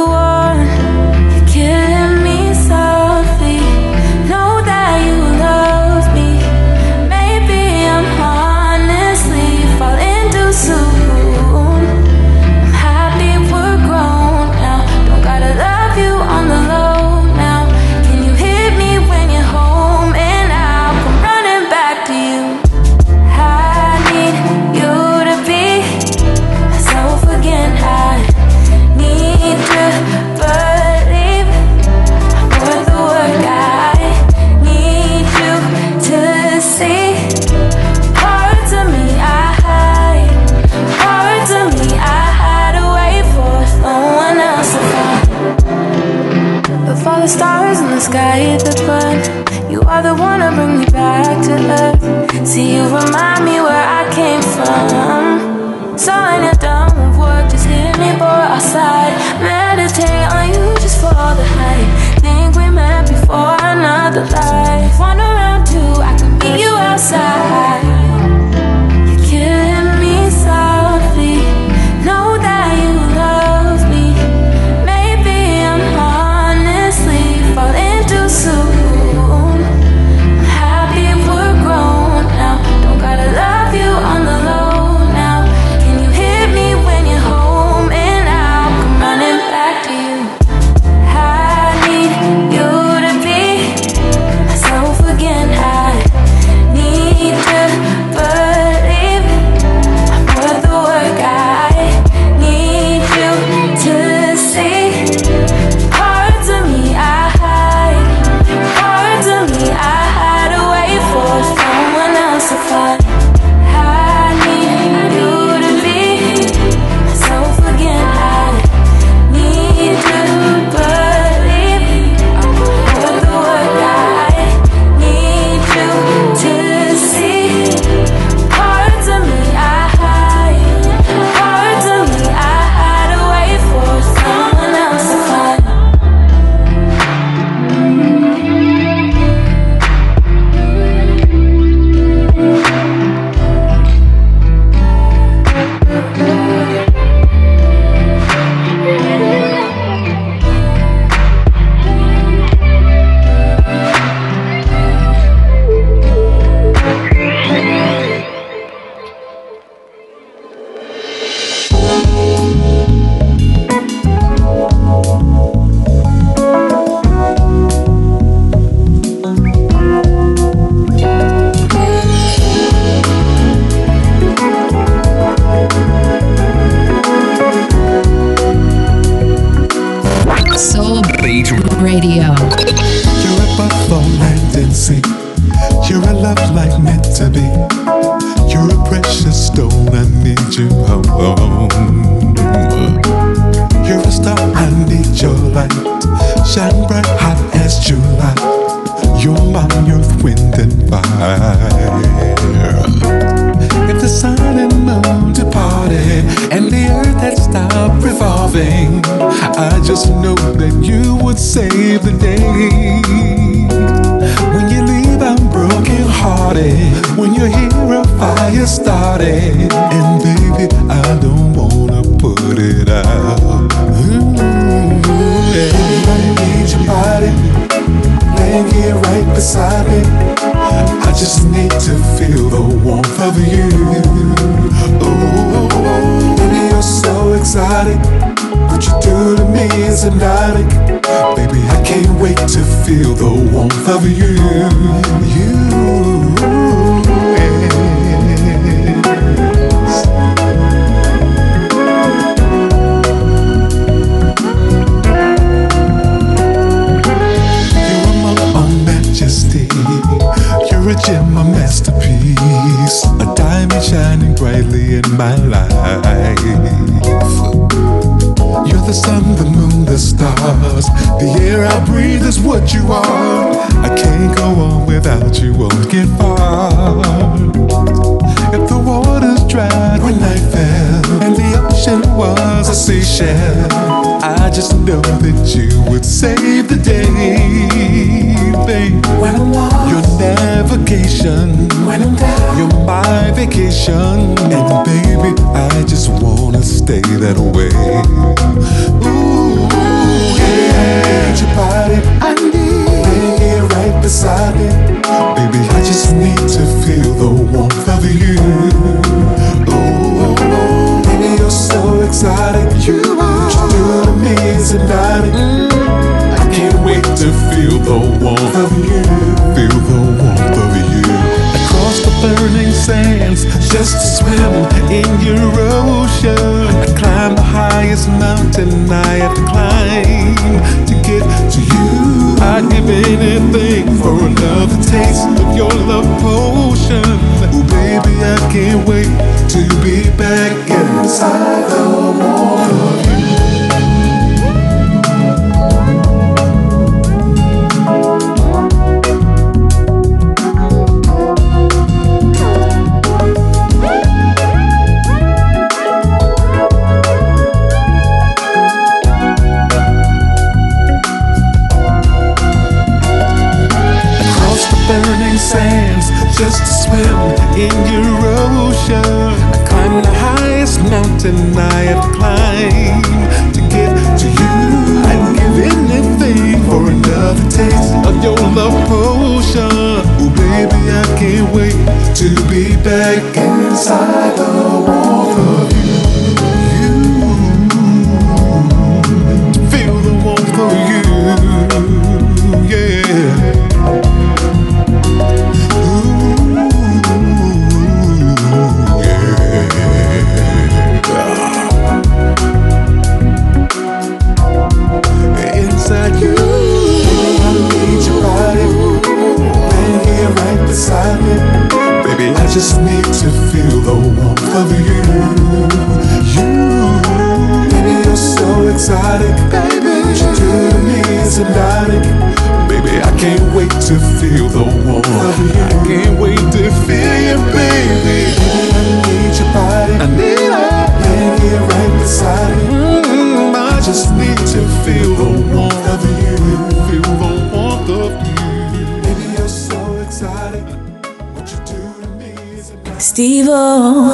Stevo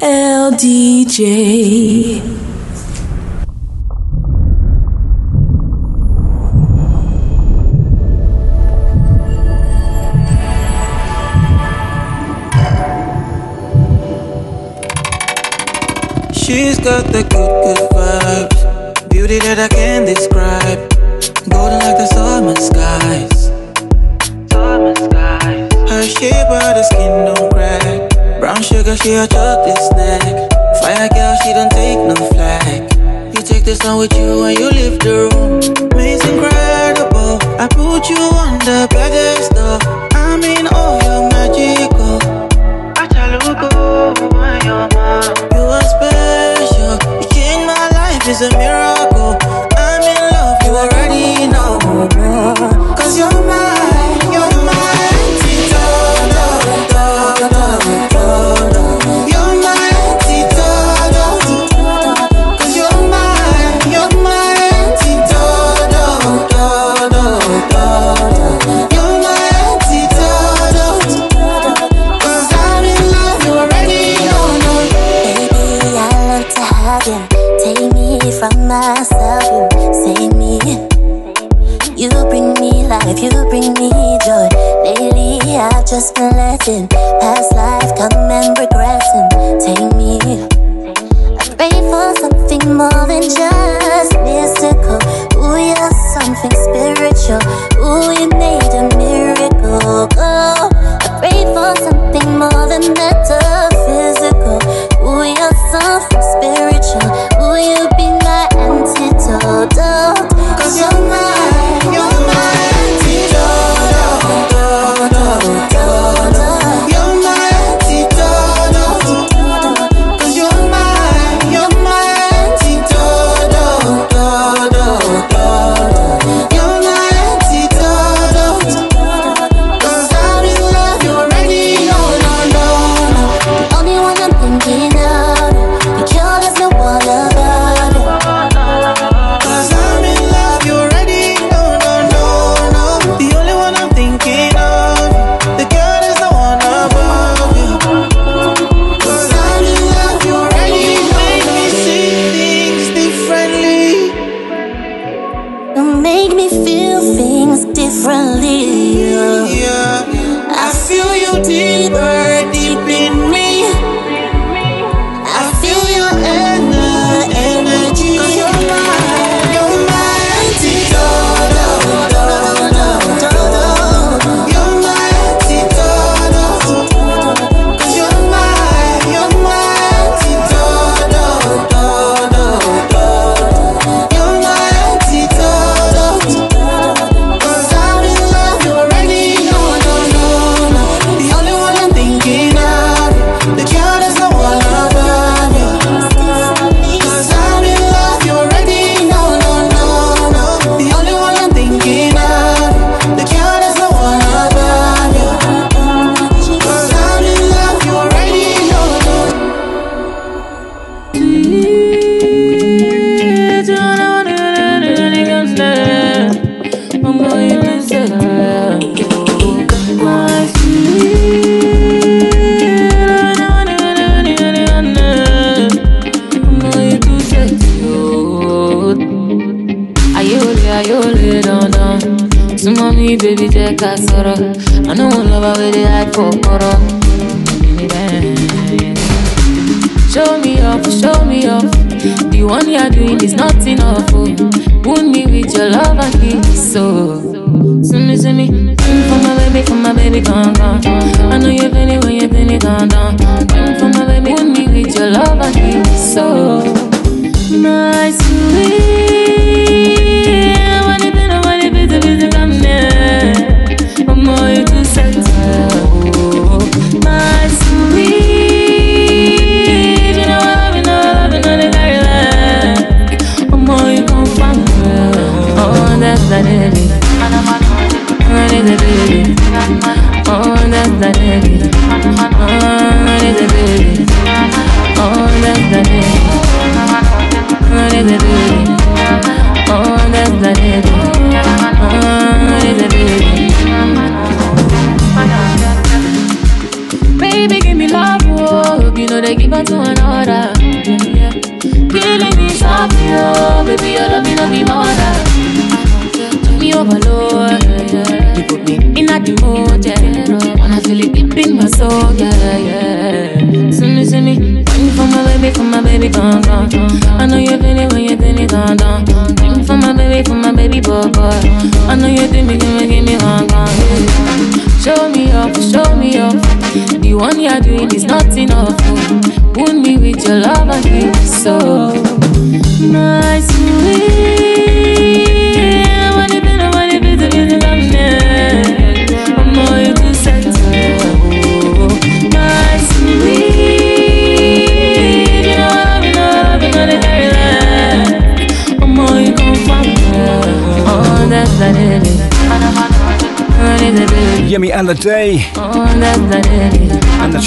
LDJ.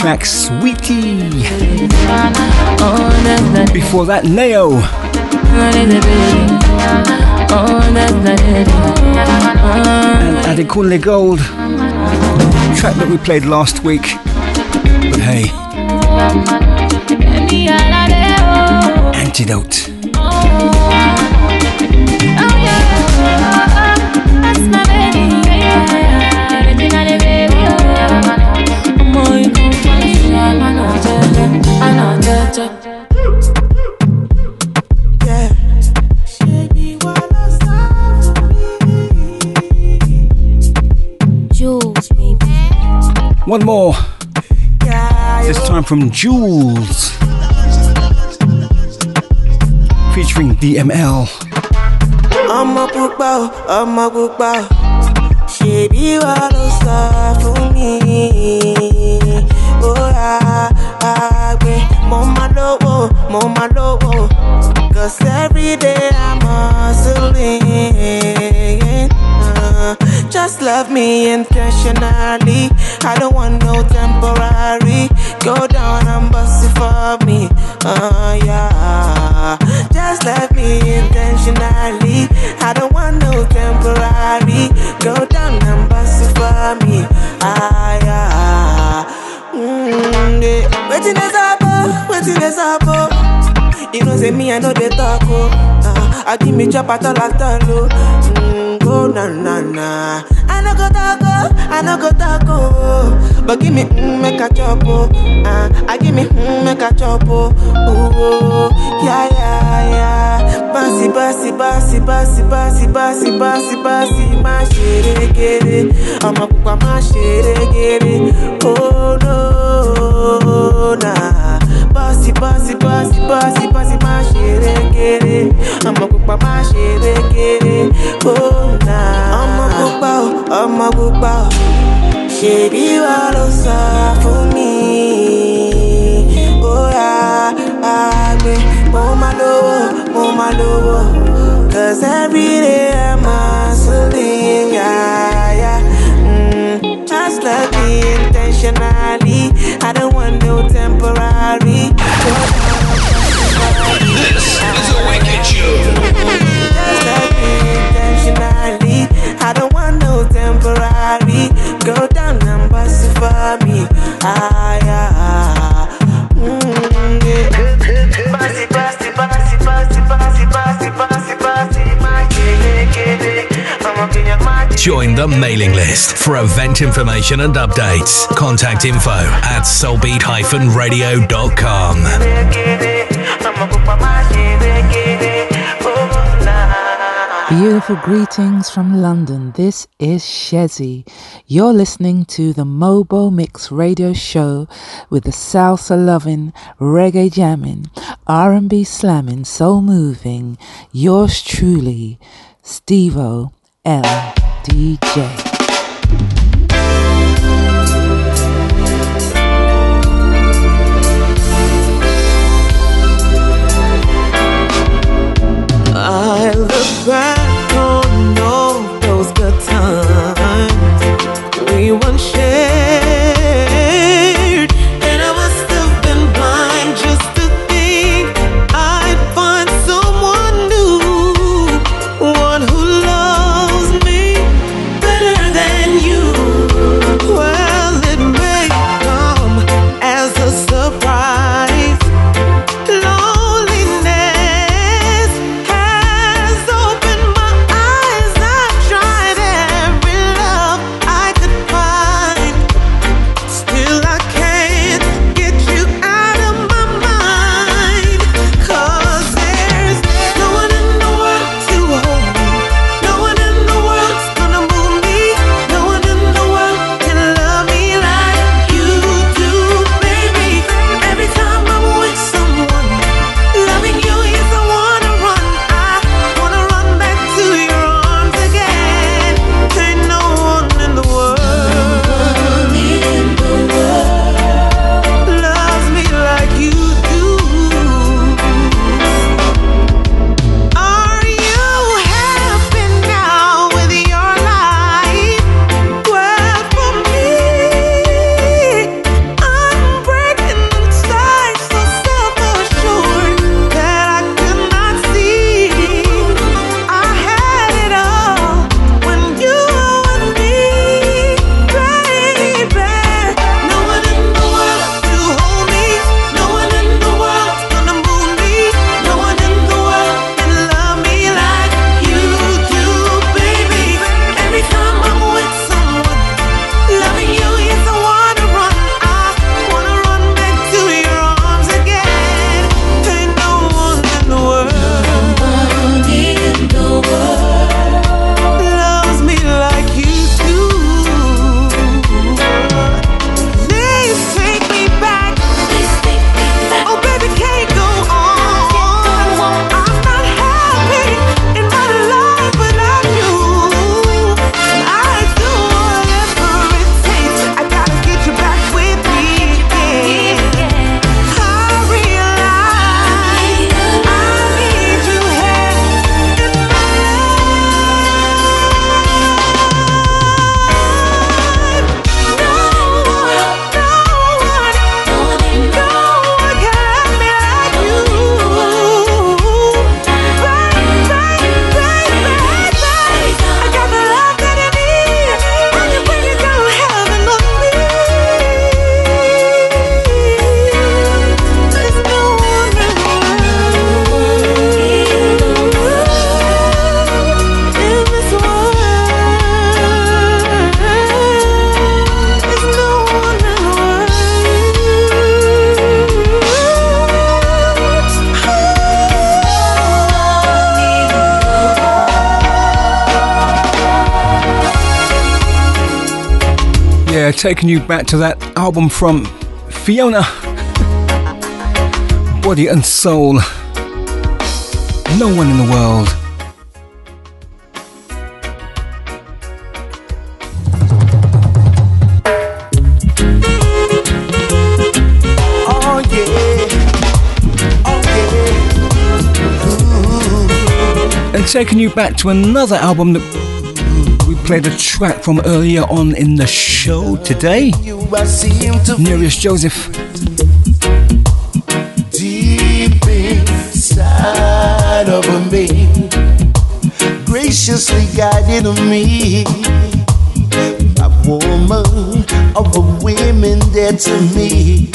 track Sweetie. Before that, Neo. And Adekunle Gold. Track that we played last week. But hey. Antidote. One more. This time from Jules. Featuring DML. I'm a book I'm a book bow. Oh mo máa lówó cause everyday i'm hustling. Uh, just love me intentionally. I don't want no temporary. Go down and bust it for me. Uh, yeah. Just love me intentionally. I don't want no temporary. Go down and bust it for me. Ah yeah. Mm, yeah. wetin dey sabo wetin dey sap o. Oh. You know say me I no dey talk o. I give me chop at all at all o. Go na na na. I no go talk o, I no go talk o. But give me mm, make a chop o. Uh, I give me mm, make a chop o. Ooh, yeah yeah yeah. Bouncy bouncy bouncy bouncy bouncy bouncy bouncy bouncy má ṣe régere, ọmọ pupa má ṣe régere. Oh no na basi basi basi basi basi má ṣeré gèrè ọmọ pupa má ṣeré gèrè oh na ọmọ pupa o ọmọ pupa o. Ṣèbí wa ló sọ fún mi? Ó yà àgbẹ̀ mo máa lówó mo máa lówó. Cause everyday i'm hustling yeah, yeah. Mm, just love me intentionally. I don't want no temporary This is a wicked just love me intentionally. I don't want no temporary. Go down and bust for me. Ah Join the mailing list for event information and updates. Contact info at soulbeat-radio.com. Beautiful greetings from London. This is Shezzy. You're listening to the Mobo Mix radio show with the salsa loving, reggae jamming, R&B slamming, soul moving. Yours truly, Stevo L DJ. Taking you back to that album from Fiona Body and Soul. No one in the world. Oh yeah, oh yeah. And taking you back to another album that played a track from earlier on in the show today. Nereus Joseph. deep inside of me, graciously guided me. A woman of the women dear to me.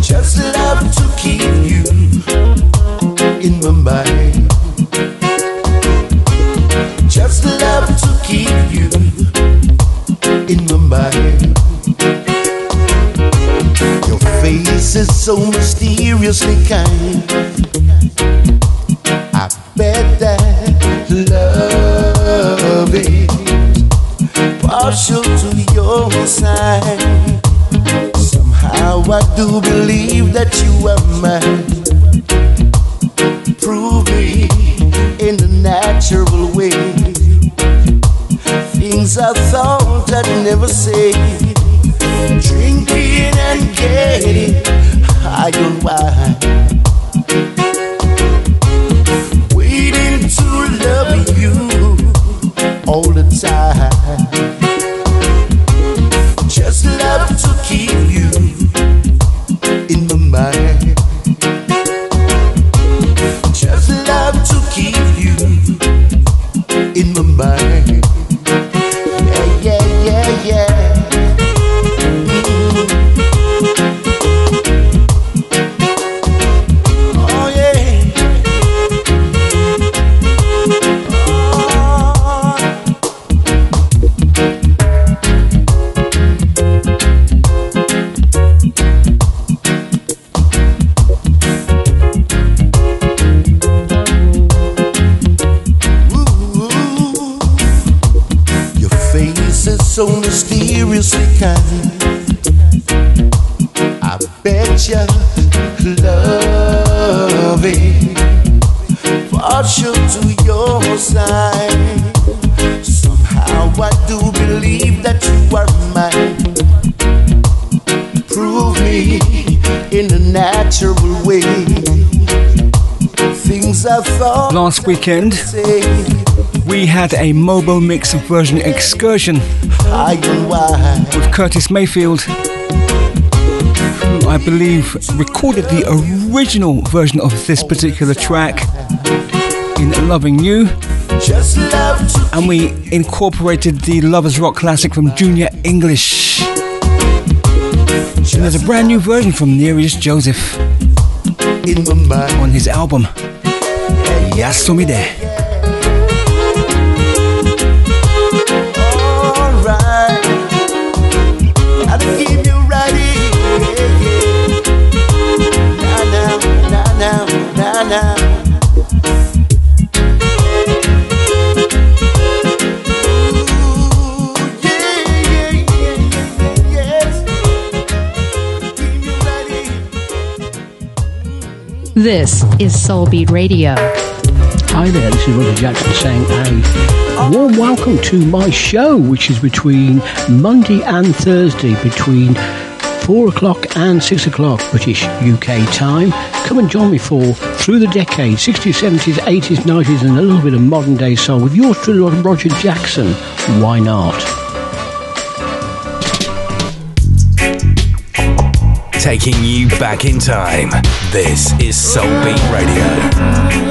Just love to keep you in my mind. Just love to keep you in my mind. Your face is so mysteriously kind. Last weekend, we had a Mobo Mix version excursion high and wide. with Curtis Mayfield, who I believe recorded the original version of this particular track in Loving You. Just love to And we incorporated the Lovers Rock classic from Junior English. And there's a brand new version from Nereus Joseph in my mind. on his album. Ready. This is Soulbeat Radio. Hi there, this is Roger Jackson saying a warm welcome to my show, which is between Monday and Thursday between 4 o'clock and 6 o'clock British UK time. Come and join me for Through the Decades, 60s, 70s, 80s, 90s, and a little bit of modern day soul with yours truly, Roger Jackson. Why not? Taking you back in time. This is Soulbeat Radio.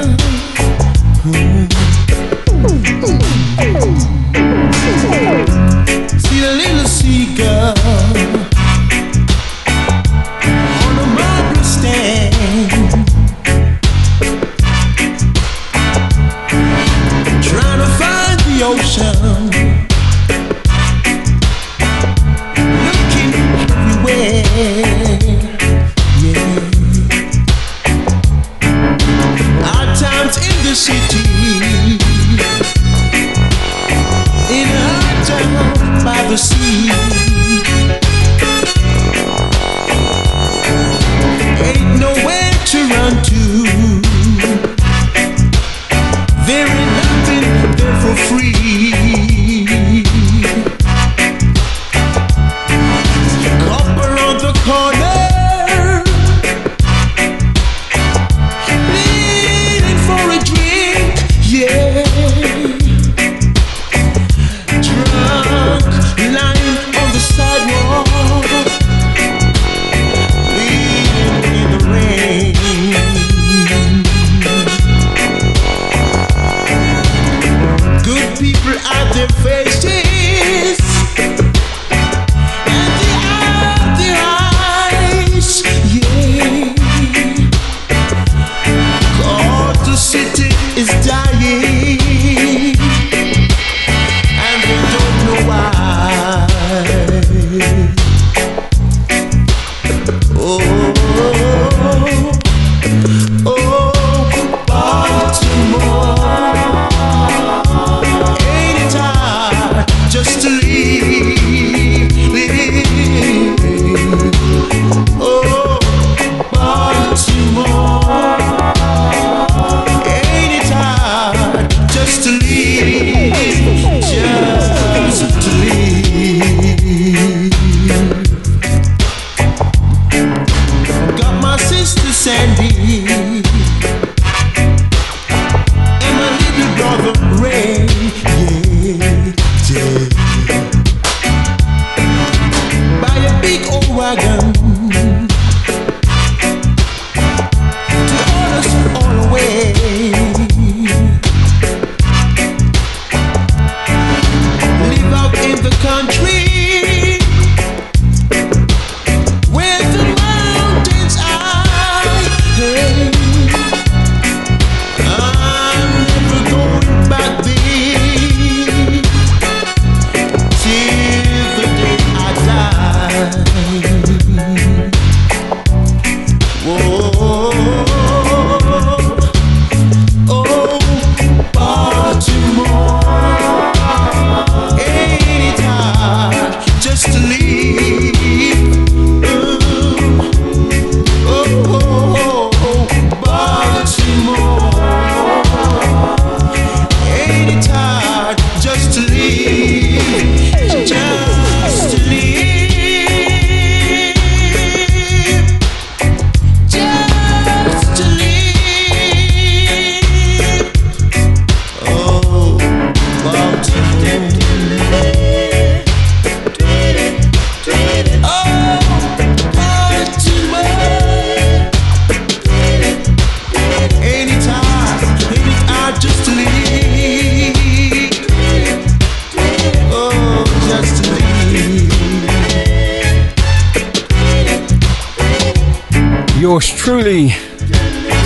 Yours truly,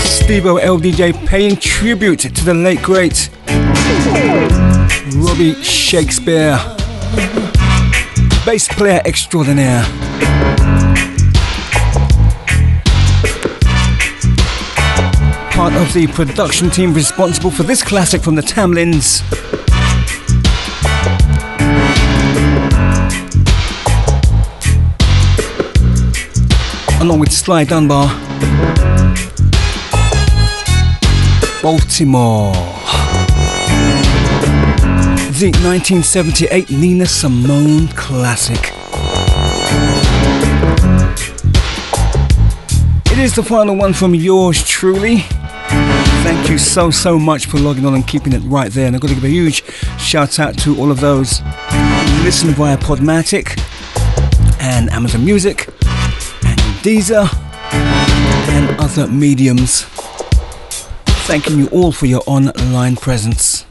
Stevo LDJ, paying tribute to the late great Robbie Shakespeare, bass player extraordinaire. Part of the production team responsible for this classic from the Tamlins. Along with Sly Dunbar. Baltimore. The 1978 Nina Simone classic. It is the final one from yours truly. Thank you so, so much for logging on and keeping it right there. And I've got to give a huge shout out to all of those who listen via Podomatic and Amazon Music Deezer, and other mediums. Thanking you all for your online presence.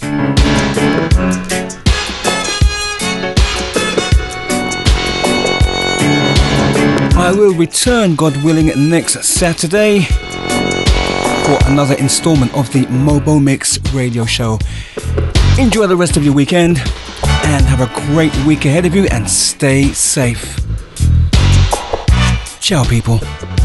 I will return, God willing, next Saturday for another installment of the Mobo Mix radio show. Enjoy the rest of your weekend and have a great week ahead of you and stay safe. Ciao, people.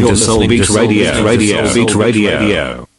listening to Soulbeat Radio. Radio. Soul Radio.